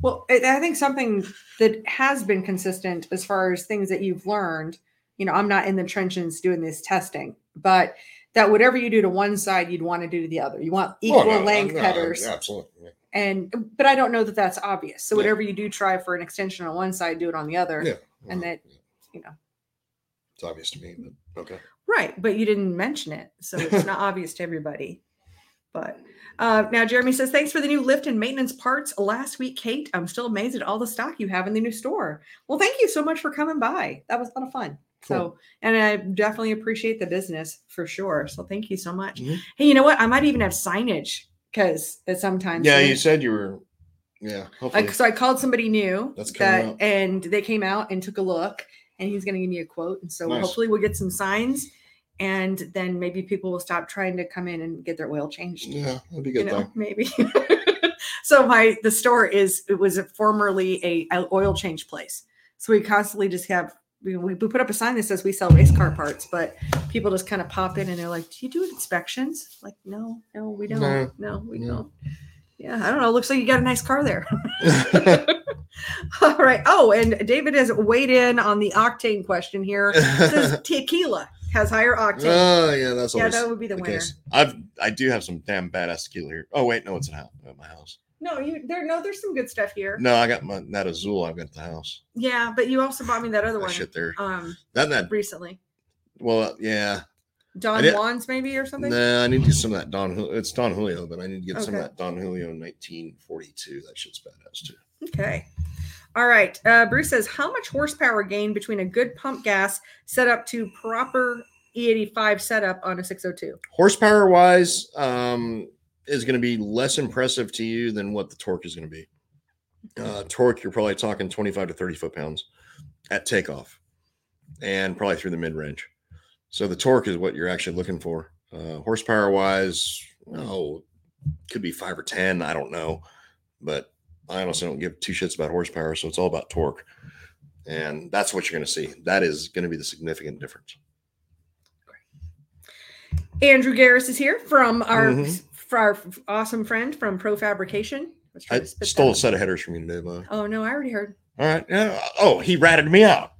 Well, I think something that has been consistent as far as things that you've learned, you know, I'm not in the trenches doing this testing, but that whatever you do to one side, you'd want to do to the other. You want equal Oh, no, length no, headers. Absolutely. Yeah. And, but I don't know that that's obvious. So Yeah. whatever you do try for an extension on one side, do it on the other. Yeah. And Well, that, you know, it's obvious to me, but okay. Right. But you didn't mention it. So it's not obvious to everybody. But uh, now Jeremy says, thanks for the new lift and maintenance parts last week, Kate. I'm still amazed at all the stock you have in the new store. Well, thank you so much for coming by. That was a lot of fun. So, and I definitely appreciate the business for sure. So, thank you so much. Mhm. Hey, you know what? I might even have signage because sometimes, Yeah, you said you were. Yeah, hopefully. like, so I called somebody new That's that, out. and they came out and took a look, and he's going to give me a quote. And so, Nice. hopefully, we'll get some signs, and then maybe people will stop trying to come in and get their oil changed. yeah, that'd be a You good know, thing. maybe. so my the store is it was formerly a, a oil change place. So we constantly just have we, we put up a sign that says we sell race car parts, but people just kind of pop in and they're like, "Do you do inspections?" Like, no, no, we don't. No, No, we no. don't. Yeah, I don't know. It Looks like you got a nice car there. All right. Oh, and David has weighed in on the octane question here. Says tequila has higher octane. Oh yeah, that's yeah, that would be the the winner. case. I've I do have some damn badass tequila here. Oh wait, no, it's at, at my house. No, you there. No, there's some good stuff here. No, I got my that Azul I've got at the house. Yeah, but you also bought me that other That one shit there. um That that. recently. Well, yeah. Don Juan's maybe or something. Nah, I need to get some of that Don. It's Don Julio, but I need to get some of that Don Julio 1942. That shit's badass too. Okay. All right. Uh, Bruce says, how much horsepower gain between a good pump gas set up to proper E85 setup on a 602? Horsepower wise, um, is going to be less impressive to you than what the torque is going to be. Uh, torque, you're probably talking 25 to 30 foot pounds at takeoff, and probably through the mid range. So the torque is what you're actually looking for. Uh, horsepower wise, oh, could be five or ten. I don't know, but I honestly don't give two shits about horsepower. So it's all about torque, and that's what you're going to see. That is going to be the significant difference. Andrew Garris is here from our, Mhm. for our awesome friend from Pro Fabrication. Let's I stole a set of headers from you today, bud. Oh, no, I already heard. All right. Yeah. Oh, he ratted me out.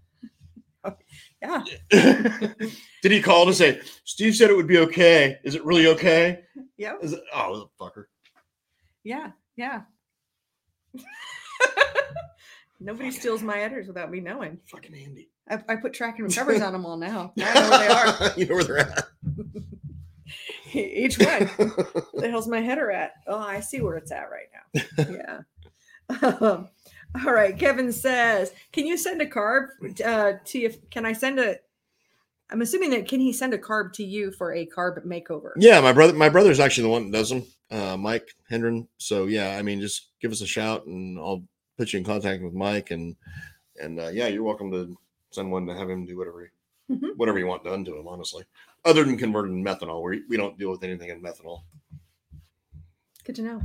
Yeah. Did he call to say, Steve said it would be okay? Is it really okay? Yeah. It, oh, fucker. Yeah. Yeah. Nobody steals my headers without me knowing. Fucking Andy. I, I put tracking covers on them all now. Now I know where they are. you know where they're at. Each one. The hell's my header at? Oh, I see where it's at right now. Yeah. Um, all right. Kevin says, "Can you send a carb uh, to you? Can I send a? I'm assuming that can he send a carb to you for a carb makeover? yeah, my brother, my brother's actually the one that does them, uh, Mike Hendren. So yeah, I mean, just give us a shout, and I'll put you in contact with Mike, and and uh, yeah, you're welcome to send one to have him do whatever he, Mhm. whatever you want done to him. Honestly, other than converting methanol, we we don't deal with anything in methanol. Good to know.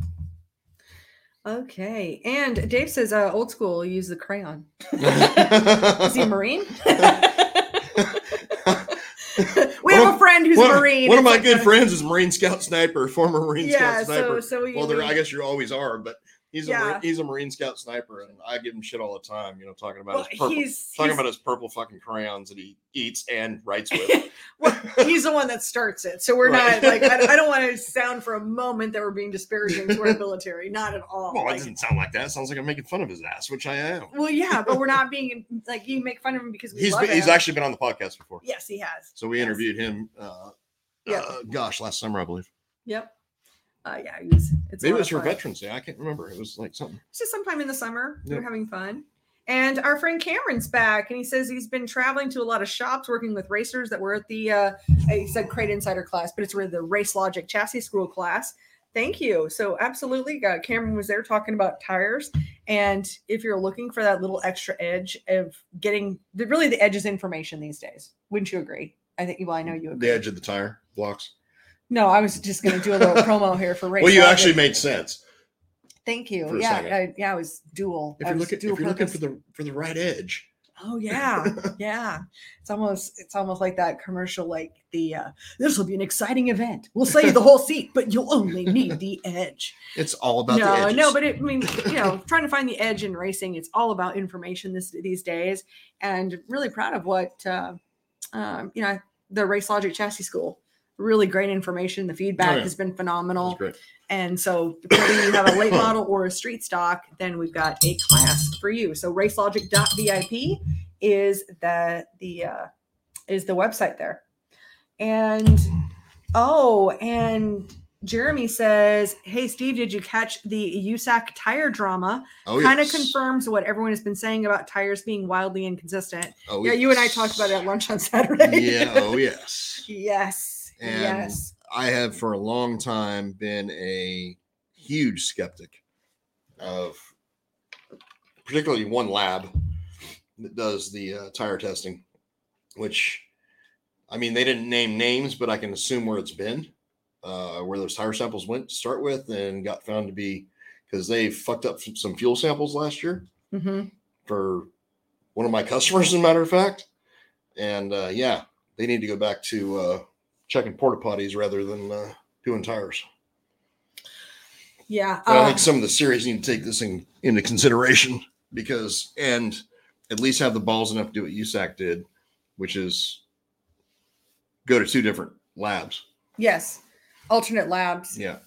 Okay. And Dave says, uh, old school, use the crayon. Is he a Marine? have of- a friend who's a Marine. One of my good friends is Marine Scout sniper, former Marine Yeah. Scout sniper. So, so we, well, I guess you always are, but he's a Yeah. Marine, he's a Marine Scout sniper, and I give him shit all the time. You know, talking about well, his purple, he's, talking he's- about his purple fucking crayons that he eats and writes with. well, he's the one that starts it. So we're Right. not like I, I don't want to sound for a moment that we're being disparaging to our military. Not at all. well, it doesn't sound like that. It sounds like I'm making fun of his ass, which I am. well, yeah, but we're not being like you make fun of him because we He's been, he's actually been on the podcast before, yes, he has. so we Yes. interviewed him. Uh, Yeah. uh, gosh, last summer I believe. Yep. Uh, yeah, he was, it's Maybe it was for. Veterans Day. I can't remember. It was like something. It's just sometime in the summer. We. We're having fun. And our friend Cameron's back, and he says he's been traveling to a lot of shops working with racers that were at the, uh, he said Crate Insider class, but it's where the Race Logic Chassis School class. Thank you. So, absolutely, uh, Cameron was there talking about tires. And if you're looking for that little extra edge of getting, the, really, the edge is information these days. Wouldn't you agree? I think, you well, I know you agree. The edge of the tire blocks. No, I was just going to do a little promo here for Race Well, you Logic. actually made sense. Thank you. Yeah. I, yeah, I was dual. If you're was looking, if you're looking for the for the right edge, Oh yeah, yeah. It's almost it's almost like that commercial, like the uh, this will be an exciting event. We'll sell you the whole seat, but you'll only need the edge. it's all about the no, no, but it, I mean, you know, trying to find the edge in racing, it's all about information this these days, and really proud of what uh, um, you know the Race Logic Chassis School. Really great information. The feedback Oh, yeah. has been phenomenal. And so, whether you have a late model or a street stock, then we've got a class for you. So, racelogic.vip is the the uh, is the website there. And oh, and Jeremy says, "Hey Steve, did you catch the USAC tire drama? Oh, kind of yes. confirms what everyone has been saying about tires being wildly inconsistent. Oh, yeah, you and I talked about it at lunch on Saturday. yeah. Oh, yes. yes. And yes. I have for a long time been a huge skeptic of particularly one lab that does the uh, tire testing, which I mean, they didn't name names, but I can assume where it's been, uh, where those tire samples went to start with and got found to be because they fucked up some fuel samples last year hmm for one of my customers, as a matter of fact. And uh, yeah, they need to go back to uh, checking porta potties rather than uh, doing tires. Yeah. But I uh, think some of the series need to take this in, into consideration. because and at least have the balls enough to do what USAC did, which is go to two different labs. Yes, alternate labs Yeah.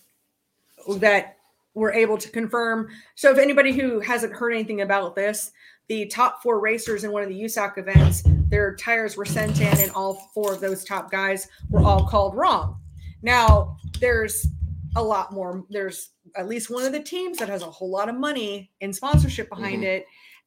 that were able to confirm. So, if anybody who hasn't heard anything about this, the top four racers in one of the USAC events, their tires were sent in, and all four of those top guys were all called wrong. Now, there's a lot more. There's at least one of the teams that has a whole lot of money in sponsorship behind Mhm. it.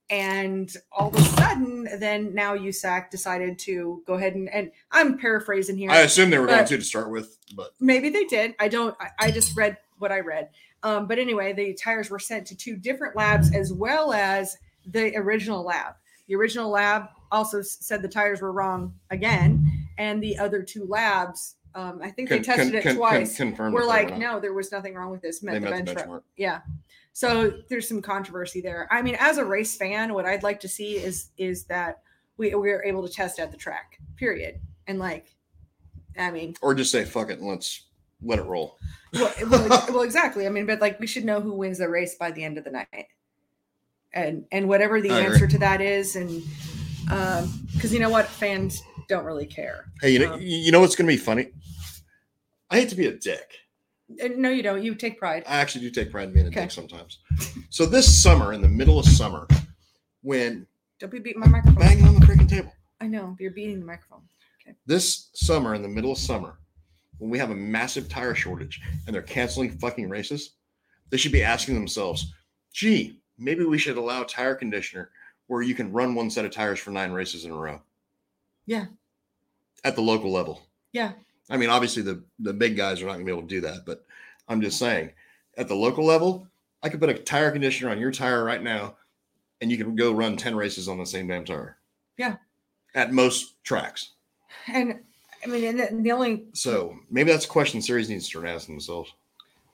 And all of a sudden, then now USAC decided to go ahead and, and I'm paraphrasing here I assume they were going to to start with, but maybe they did i don't i, I just read what i read um, but anyway the tires were sent to two different labs as well as the original lab the original lab also said the tires were wrong again and the other two labs um, i think they tested con- it con- twice. con- we're like no there was nothing wrong with this met they the met benchmark benchmark. yeah. So there's some controversy there. I mean as a race fan what i'd like to see is is that we we're able to test at the track period. And like i mean Or just say fuck it and let's let it roll. well, well, well, exactly. I mean, but like we should know who wins the race by the end of the night, and and whatever the answer to that is, and um, because you know what, fans don't really care. Hey, you know, Um, you know what's going to be funny? I hate to be a dick. Uh, No, you don't. You take pride. I actually do take pride in being a Okay. dick sometimes. So this summer, in the middle of summer, when Don't be beating my microphone. banging on the freaking table, I know you're beating the microphone. this summer, in the middle of summer, when we have a massive tire shortage and they're canceling fucking races, they should be asking themselves, gee, maybe we should allow tire conditioner where you can run one set of tires for nine races in a row. Yeah. At the local level. Yeah. I mean, obviously the, the big guys are not gonna be able to do that, but I'm just saying, at the local level, I could put a tire conditioner on your tire right now and you can go run 10 races on the same damn tire. Yeah. At most tracks. And I mean, and the, the only So maybe that's a question series needs to start asking themselves.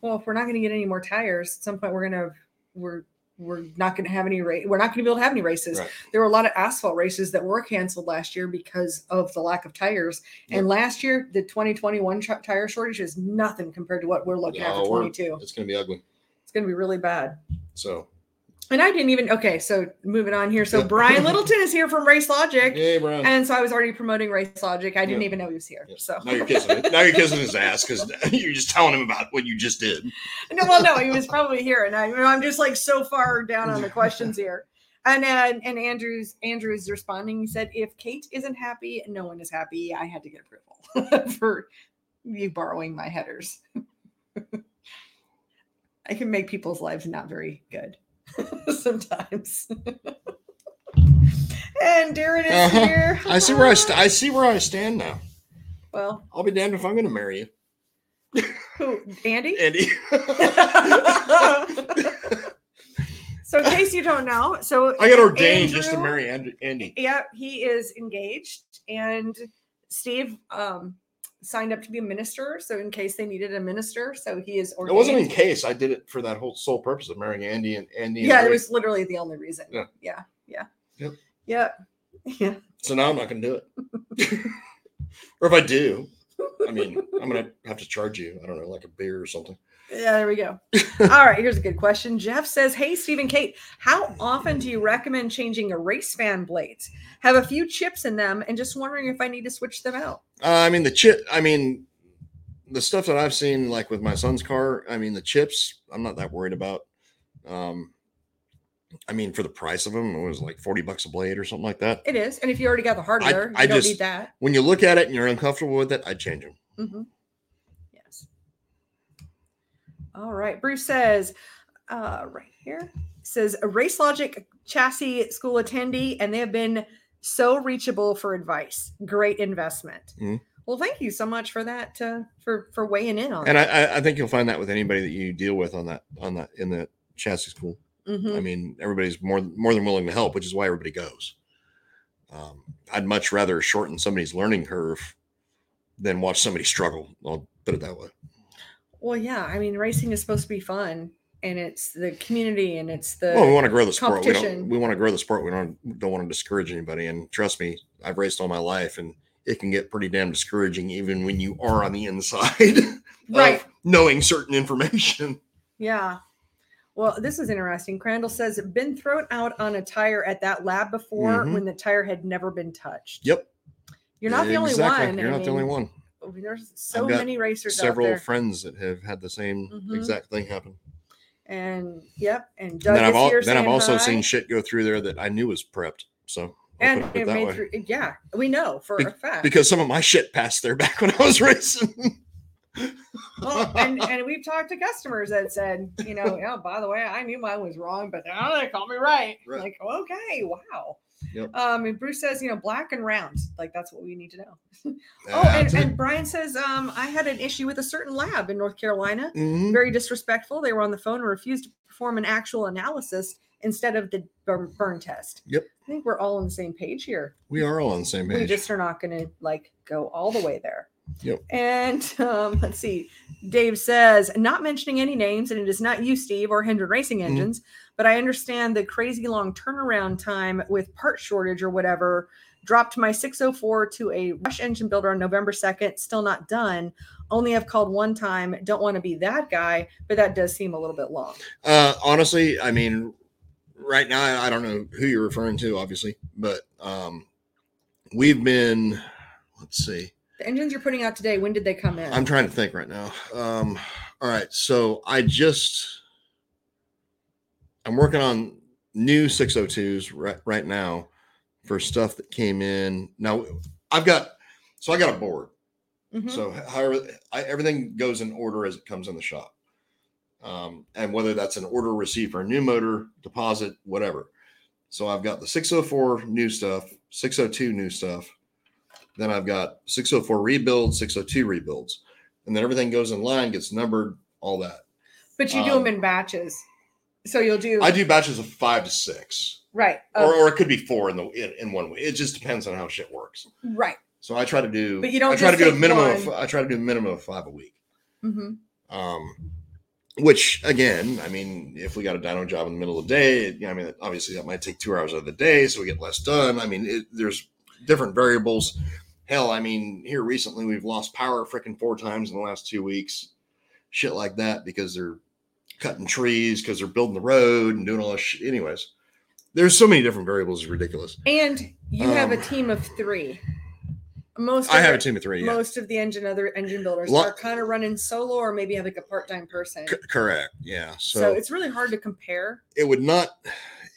well, if we're not going to get any more tires, at some point we're gonna we're we're not going to have any race. We're not going to be able to have any races. Right. There were a lot of asphalt races that were canceled last year because of the lack of tires. And last year, the 2021 ch- tire shortage is nothing compared to what we're looking at for we're- 22. It's going to be ugly. It's going to be really bad. So, And I didn't even okay. So moving on here. So Yeah. Brian Littleton is here from Race Logic. hey, Brian. And so I was already promoting Race Logic. I didn't Yeah. even know he was here. Yeah. So now you're kissing. Now you're kissing his ass because you're just telling him about what you just did. no, well, no, he was probably here, and I, you know, I'm just like so far down on the questions here. And and, and Andrew's Andrew's responding. He said, "If Kate isn't happy, no one is happy. I had to get approval for you borrowing my headers. I can make people's lives not very good sometimes." and Darren is Uh-huh. here. I see where I st- I see where I stand now. Well, I'll be damned if I'm going to marry you, who? Andy. Andy. so in case you don't know, so I got ordained just to marry And- Andy. Yeah, he is engaged, and Steve um, signed up to be a minister. So in case they needed a minister, so he is It wasn't in case I did it for that whole sole purpose of marrying Andy and Andy. and yeah, it was literally the only reason. Yeah. yeah, yeah, Yep. yeah, yeah. So now I'm not going to do it. or if I do, I mean, I'm going to have to charge you. I don't know, like a beer or something. Yeah, there we go. All right, here's a good question. Jeff says, Hey, Steve and Kate, how often do you recommend changing a race fan blades? Have a few chips in them and just wondering if I need to switch them out. Uh, I mean, the chip. I mean, the stuff that I've seen, like with my son's car. I mean, the chips. I'm not that worried about. Um, I mean, for the price of them, it was like forty bucks a blade or something like that. It is. And if you already got the hardware, I you don't just- need that. When you look at it and you're uncomfortable with it, I'd change them. hmm Yes. All right. Bruce says, uh, right here, says a Race Logic chassis school attendee, and they have been so reachable for advice. Great investment. Mhm. Well, thank you so much for that. Uh, for for weighing in on And. I, I, think you'll find that with anybody that you deal with on that on that in the chassis school. Mhm. I mean, everybody's more more than willing to help, which is why everybody goes. Um, I'd much rather shorten somebody's learning curve than watch somebody struggle. I'll put it that way. Well, yeah. I mean, racing is supposed to be fun, and it's the community, and it's the well, we want to grow the sport. We don't. We want to grow the sport. We don't don't want to discourage anybody. And trust me, I've raced all my life, and it can get pretty damn discouraging, even when you are on the inside, right. knowing certain information. Yeah. Well, this is interesting. Crandall says been thrown out on a tire at that lab before Mhm. when the tire had never been touched. Yep. You're not the only one. You're I not the only mean. There's so many racers out Several friends that have had the same Mhm. exact thing happen. And yep, and And then I've, is al- here then I've also hi. seen shit go through there that I knew was prepped. So I'll and it made through, yeah, we know for Be- a fact. because some of my shit passed there back when I was racing. well, and, and we've talked to customers that said, you know, oh, by the way, I knew mine was wrong, but now they call me right. Right. Like, okay, wow. Yep. Um, and Bruce says, you know, black and round, like that's what we need to know. Oh, and, and Brian says, um, I had an issue with a certain lab in North Carolina. Mhm. Very disrespectful. They were on the phone and refused to perform an actual analysis instead of the burn, burn test. Yep. I think we're all on the same page here. we are all on the same page. We just are not going to like go all the way there. Yep. And um, let's see. Dave says, not mentioning any names, and it is not you, Steve, or Hendren Racing Mhm. Engines, but I understand the crazy long turnaround time with part shortage or whatever. Dropped my 604 to a Rush engine builder on November 2nd, still not done. Only have called one time. Don't want to be that guy, but that does seem a little bit long. Uh, honestly, I mean, right now, I- I don't know who you're referring to, obviously, but um, we've been, let's see, The engines you're putting out today, when did they come in? I'm trying to think right now. Um, all right, so I just, I'm working on new 602s right right now for stuff that came in. Now I've got, so I got a board. Mhm. So however, I, everything goes in order as it comes in the shop. Um, and whether that's an order received for a new motor, deposit, whatever. So I've got the 604 new stuff, 602 new stuff. Then I've got 604 rebuilds, 602 rebuilds. And then everything goes in line, gets numbered, all that. but you do um, them in batches. So you'll do, I do batches of five to six, right. or, or it could be four in the in, in one way. It just depends on how shit works. right. So I try to do, But you don't I try to do a minimum. Of. I try to do a minimum of five a week. hmm um, which again, I mean, if we got a dyno job in the middle of the day, it, I mean, obviously that might take two hours out of the day, so we get less done. I mean, it, there's different variables. Hell, I mean, here recently we've lost power freaking four times in the last two weeks, shit like that, because they're cutting trees, because they're building the road and doing all this shit. Anyways, there's so many different variables, it's ridiculous. And you have a Um, team of three. Most of I have the- a team of three. Yeah. most of the engine other engine builders Lo- are kind of running solo or maybe have like a part-time person. C- correct. Yeah. So, so it's really hard to compare. it would not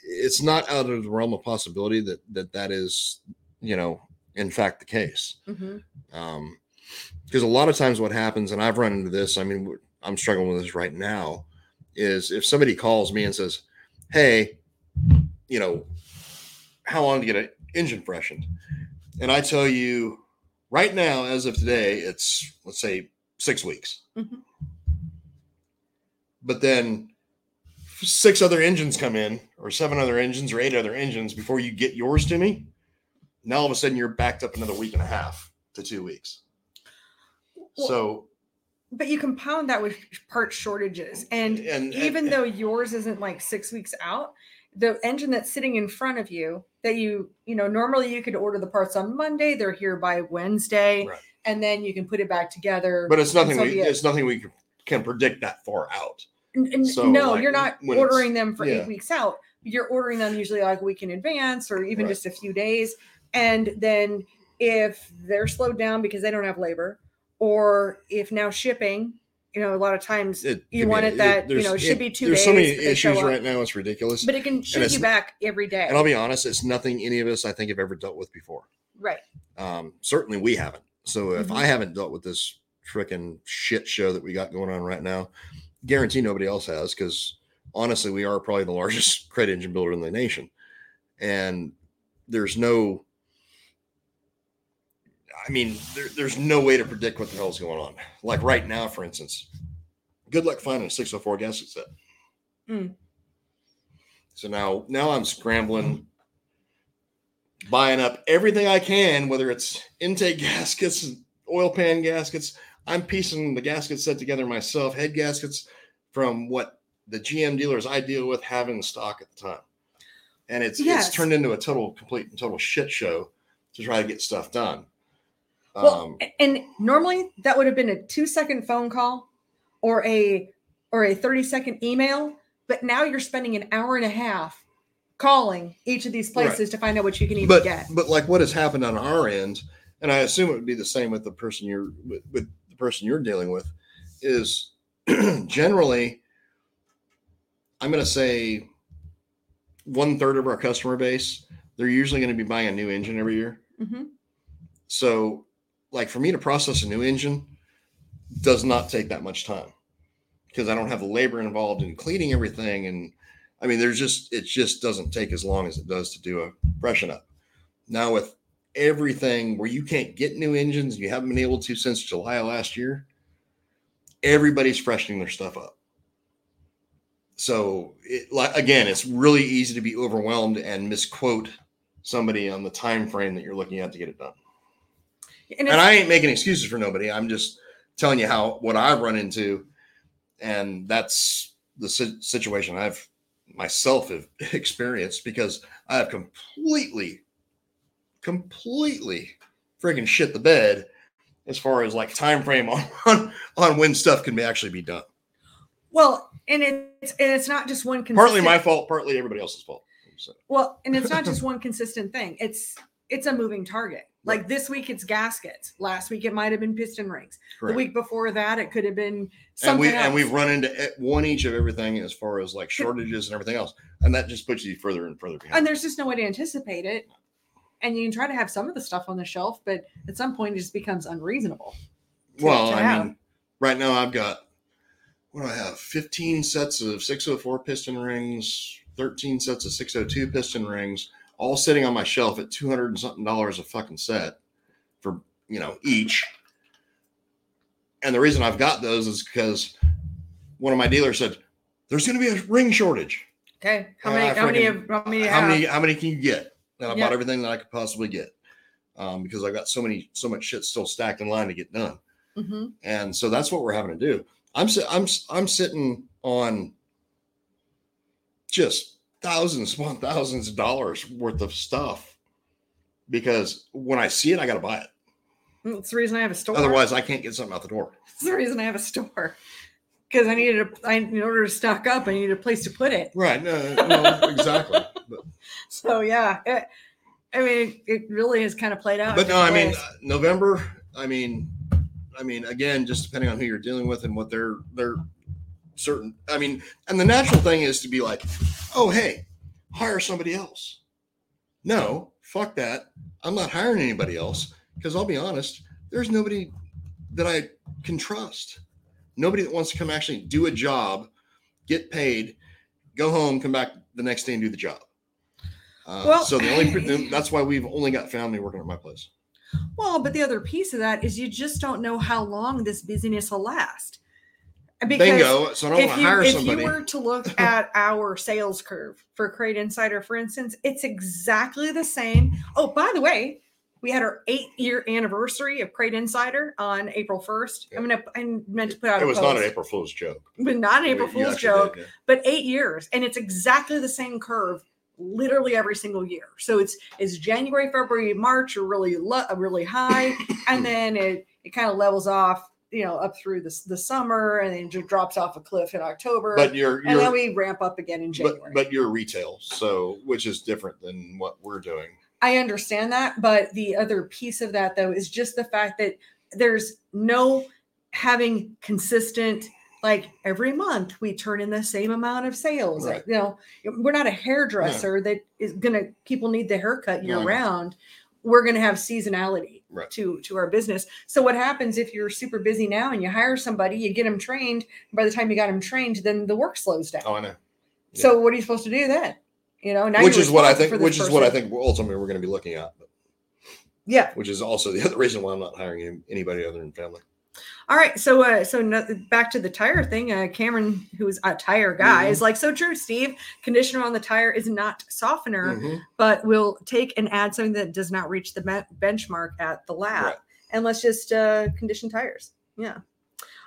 it's not out of the realm of possibility that that that is you know in fact the case Mhm. um because a lot of times what happens and i've run into this i mean i'm struggling with this right now is if somebody calls me and says hey you know how long to get an engine freshened and i tell you right now as of today it's let's say six weeks Mhm. but then six other engines come in or seven other engines or eight other engines before you get yours to me now all of a sudden you're backed up another week and a half to two weeks Well, so But you compound that with part shortages. And, and, even and- though yours isn't like six weeks out, the engine that's sitting in front of you that you, you know, normally you could order the parts on Monday, they're here by Wednesday, Right. and then you can put it back together. but it's nothing we it's nothing we can- predict that far out n- So, no, like, you're not ordering them for yeah. eight weeks out. You're ordering them usually like a week in advance or even Right. just a few days. And then if they're slowed down because they don't have labor, or if now shipping, you know, a lot of times It you want it that you know it should be two there's days. so many but they show issues right now it's ridiculous but it can ship it's- you back every day. and i'll be honest it's nothing any of us i think have ever dealt with before right. um certainly we haven't so if Mhm. i haven't dealt with this freaking shit show that we got going on right now guarantee nobody else has because honestly we are probably the largest crate engine builder in the nation and there's no i mean there, there's no way to predict what the hell's going on. Like right now for instance good luck finding a 604 gasket set Mm. so now now i'm scrambling buying up everything i can whether it's intake gaskets oil pan gaskets. I'm piecing the gasket set together myself head gaskets from what the gm dealers i deal with have in stock at the time. And it's Yes. it's turned into a total complete and total shit show to try to get stuff done Well, um and normally that would have been a two second phone call or a or a 30 second email but now you're spending an hour and a half calling each of these Right. places to find out what you can even but get. but like what has happened on our end, and I assume it would be the same with the person you're with, with the person you're dealing with, is generally, I'm going to say one third of our customer base, they're usually going to be buying a new engine every year. Mhm. So, like for me to process a new engine does not take that much time because I don't have the labor involved in cleaning everything. And I mean, there's just, it just doesn't take as long as it does to do a freshen up. Now, with everything where you can't get new engines, you haven't been able to since July of last year, everybody's freshening their stuff up. So, it, like again, it's really easy to be overwhelmed and misquote somebody on the time frame that you're looking at to get it done. And, And I ain't making excuses for nobody. I'm just telling you how what I've run into, and that's the situation I've myself have experienced because I have completely, completely freaking shit the bed as far as like time frame on on, on when stuff can be actually be done. well, and it's and it's not just one. Partly my fault, partly everybody else's fault. So, Well, and it's not just one consistent thing. It's it's a moving target. Like this week, it's gaskets. Last week, it might have been piston rings. correct. The week before that, it could have been and something we else. and we've run into one each of everything as far as like shortages and everything else, and that just puts you further and further behind. and there's just no way to anticipate it. And you can try to have some of the stuff on the shelf, but at some point, it just becomes unreasonable. Well, I have. mean, right now I've got what do I have? 15 sets of 604 piston rings, 13 sets of 602 piston rings, all sitting on my shelf at 200 and something dollars a fucking set for, you know, each. And the reason I've got those is because one of my dealers said, there's going to be a ring shortage. Okay, how many? How many? Of, how many? how many, how many can you get? And I Yeah. bought everything that I could possibly get. Um, because I've got so many, so much shit still stacked in line to get done Mhm. and so that's what we're having to do. I'm I'm I'm sitting on just thousands upon thousands of dollars worth of stuff because when I see it, I got to buy it. That's the reason I have a store. Otherwise, I can't get something out the door. That's the reason I have a store. Because I needed a, I, in order to stock up, I needed a place to put it. Right? No, no exactly. But, So yeah, it, I mean, it really has kind of played out. but no, I mean uh, November. I mean, I mean again, just depending on who you're dealing with and what they're they're certain. I mean, and the natural thing is to be like, oh hey, hire somebody else. No, fuck that. I'm not hiring anybody else because I'll be honest, there's nobody that I can trust. Nobody that wants to come actually do a job, get paid, go home, come back the next day and do the job. Uh, Well- so the only that's why we've only got family working at my place. well, but the other piece of that is you just don't know how long this busyness will last. Because Bingo. So I don't if want to you, hire if somebody. you were to look at our sales curve for Crate Insider, for instance, it's exactly the same. Oh, by the way, we had our eight year anniversary of Crate Insider on April 1st. I'm gonna I meant to put out it a was post, not an April Fool's joke. but not an April You Fool's joke, did, yeah. but eight years, and it's exactly the same curve literally every single year. So it's it's January, February, March are really low, really high, and then it it kind of levels off, you know, up through the the summer, and then just drops off a cliff in October, But you're and then you're we ramp up again in January. but you're retail, so which is different than what we're doing. I understand that, but the other piece of that though is just the fact that there's no having consistent like every month we turn in the same amount of sales. Right. You know, we're not a hairdresser that is gonna people need the haircut year no. round. We're gonna have seasonality Right. to to our business. So what happens if you're super busy now and you hire somebody, you get them trained, by the time you got them trained, then the work slows down. Oh, I know. yeah. So what are you supposed to do then? You know, now which is what I think. Which is what I think ultimately we're going to be looking at. But, Yeah. which is also the other reason why I'm not hiring anybody other than family. All right, so uh, so no, back to the tire thing. Uh, Cameron, who's a tire guy, Mhm. is like, so true, Steve. Conditioner on the tire is not softener, Mhm. but we'll take and add something that does not reach the be- benchmark at the lab, Right. and let's just uh, condition tires. Yeah.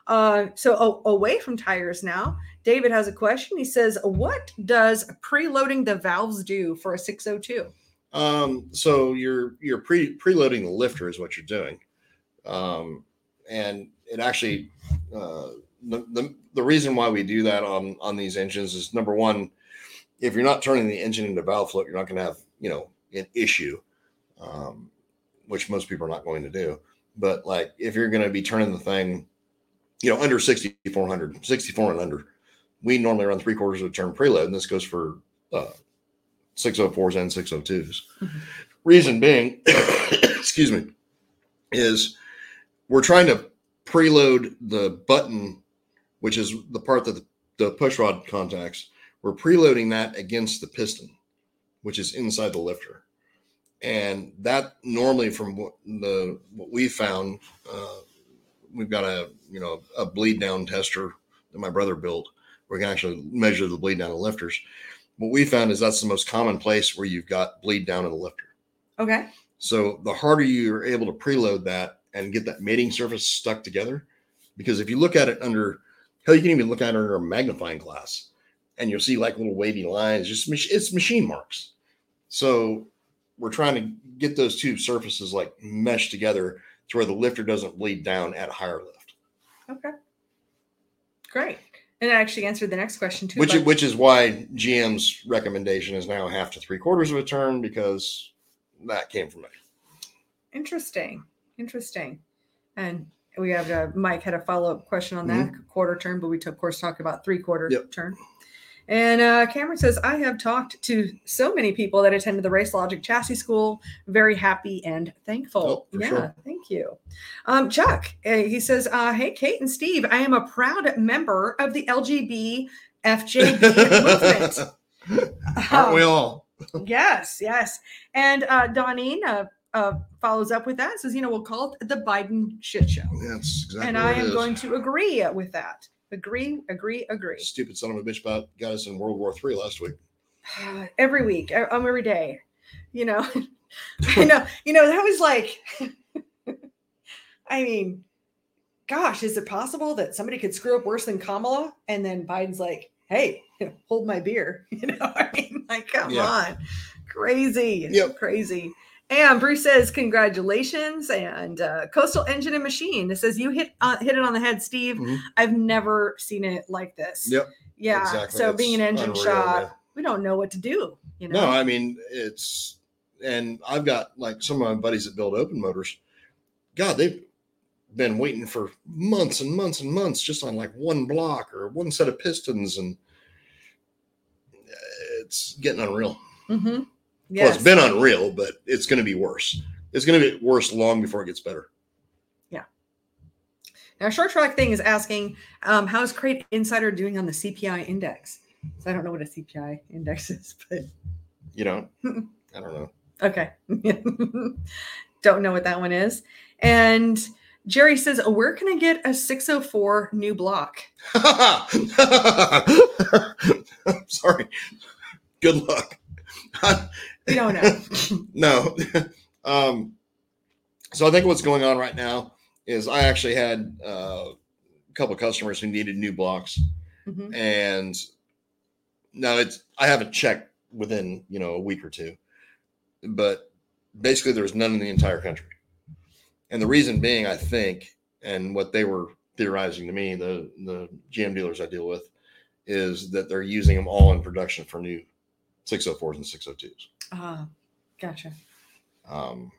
Uh, so a- away from tires now, David has a question. He says, "What does preloading the valves do for a 602?" Um, so you're you're pre preloading the lifter is what you're doing, um, and it actually uh, the, the the reason why we do that on on these engines is number one, if you're not turning the engine into valve float, you're not going to have you know an issue, um, which most people are not going to do. But like if you're going to be turning the thing, you know, under 6400, 64 and under, we normally run three quarters of a turn preload, and this goes for uh, 604s and 602s. Mhm. Reason being, excuse me, is we're trying to preload the button, which is the part that the, the push rod contacts. We're preloading that against the piston, which is inside the lifter. And that normally, from what the what we found, uh, we've got a you know a bleed down tester that my brother built. We can actually measure the bleed down of lifters. What we found is that's the most common place where you've got bleed down in the lifter. Okay. So the harder you're able to preload that and get that mating surface stuck together, because if you look at it under, hell, you can even look at it under a magnifying glass, and you'll see like little wavy lines. Just it's machine marks. So we're trying to get those two surfaces like meshed together to where the lifter doesn't bleed down at a higher lift. Okay. Great. And it actually answered the next question too. Which which is why GM's recommendation is now half to three quarters of a turn because that came from me. Interesting. Interesting. And we have uh, Mike had a follow up question on that quarter turn, but we took, of course, talk about three quarter Mm-hmm. Yep. turn. And uh, Cameron says, I have talked to so many people that attended the Race Logic Chassis School. Very happy and thankful. Oh, yeah, sure. thank you. Um, Chuck, uh, he says, uh, Hey, Kate and Steve, I am a proud member of the LGB FJB movement. Aren't we Um, all? Yes, yes. And uh, Donine uh, follows up with that, says, you know, we'll call it the Biden shit show. That's exactly and I am going to agree with that. Agree, agree, agree. Stupid son of a bitch about got us in World War Three last week. every week, um, every day. You know, I know, you know, that was like, I mean, gosh, is it possible that somebody could screw up worse than Kamala? And then Biden's like, hey, hold my beer. You know, I mean, like, come Yeah. on. Crazy. Yep. Crazy. And Bruce says, congratulations. And uh, Coastal Engine and Machine. It says, you hit, uh, hit it on the head, Steve. Mhm. I've never seen it like this. Yep. Yeah. exactly. So It's being an engine unreal, shop, man. we don't know what to do. You know? No, I mean it's and I've got like some of my buddies that build open motors. God, they've been waiting for months and months and months just on like one block or one set of pistons, and it's getting unreal. Mm-hmm. Well, it's been unreal, but it's going to be worse. It's going to be worse long before it gets better. Yeah. Now, short track thing is asking, um, how's Crate Insider doing on the CPI index? So I don't know what a CPI index is, but You Mm-mm. I don't know. okay. don't know what that one is. And Jerry says, where can I get a 604 new block? I'm Sorry. Good luck. We don't know. no. um, so I think what's going on right now is I actually had uh, a couple of customers who needed new blocks, Mhm. and now it's I haven't checked within you know a week or two, but basically there's none in the entire country, and the reason being I think, and what they were theorizing to me, the the GM dealers I deal with, is that they're using them all in production for new 604s and 602s. Ah, gotcha. Um,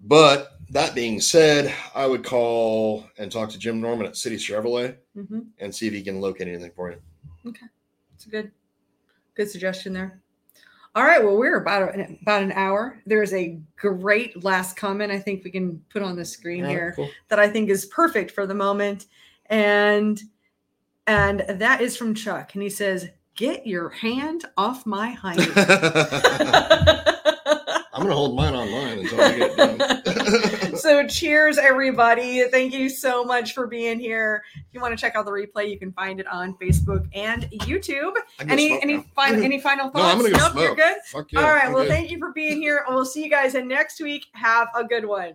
but that being said, I would call and talk to Jim Norman at City Chevrolet hmm and see if he can locate anything for you. Okay, it's a good, good suggestion there. All right. Well, we're about a, about an hour. There's a great last comment I think we can put on the screen right, here cool. that I think is perfect for the moment, and and that is from Chuck, and he says, "Get your hand off my hiney." I'm gonna hold mine online until I get done. so cheers everybody thank you so much for being here if you want to check out the replay you can find it on facebook and youtube any any final any final No, thoughts I'm gonna go nope, smoke. you're good Fuck yeah, all right I'm well good. thank you for being here and we'll see you guys in next week have a good one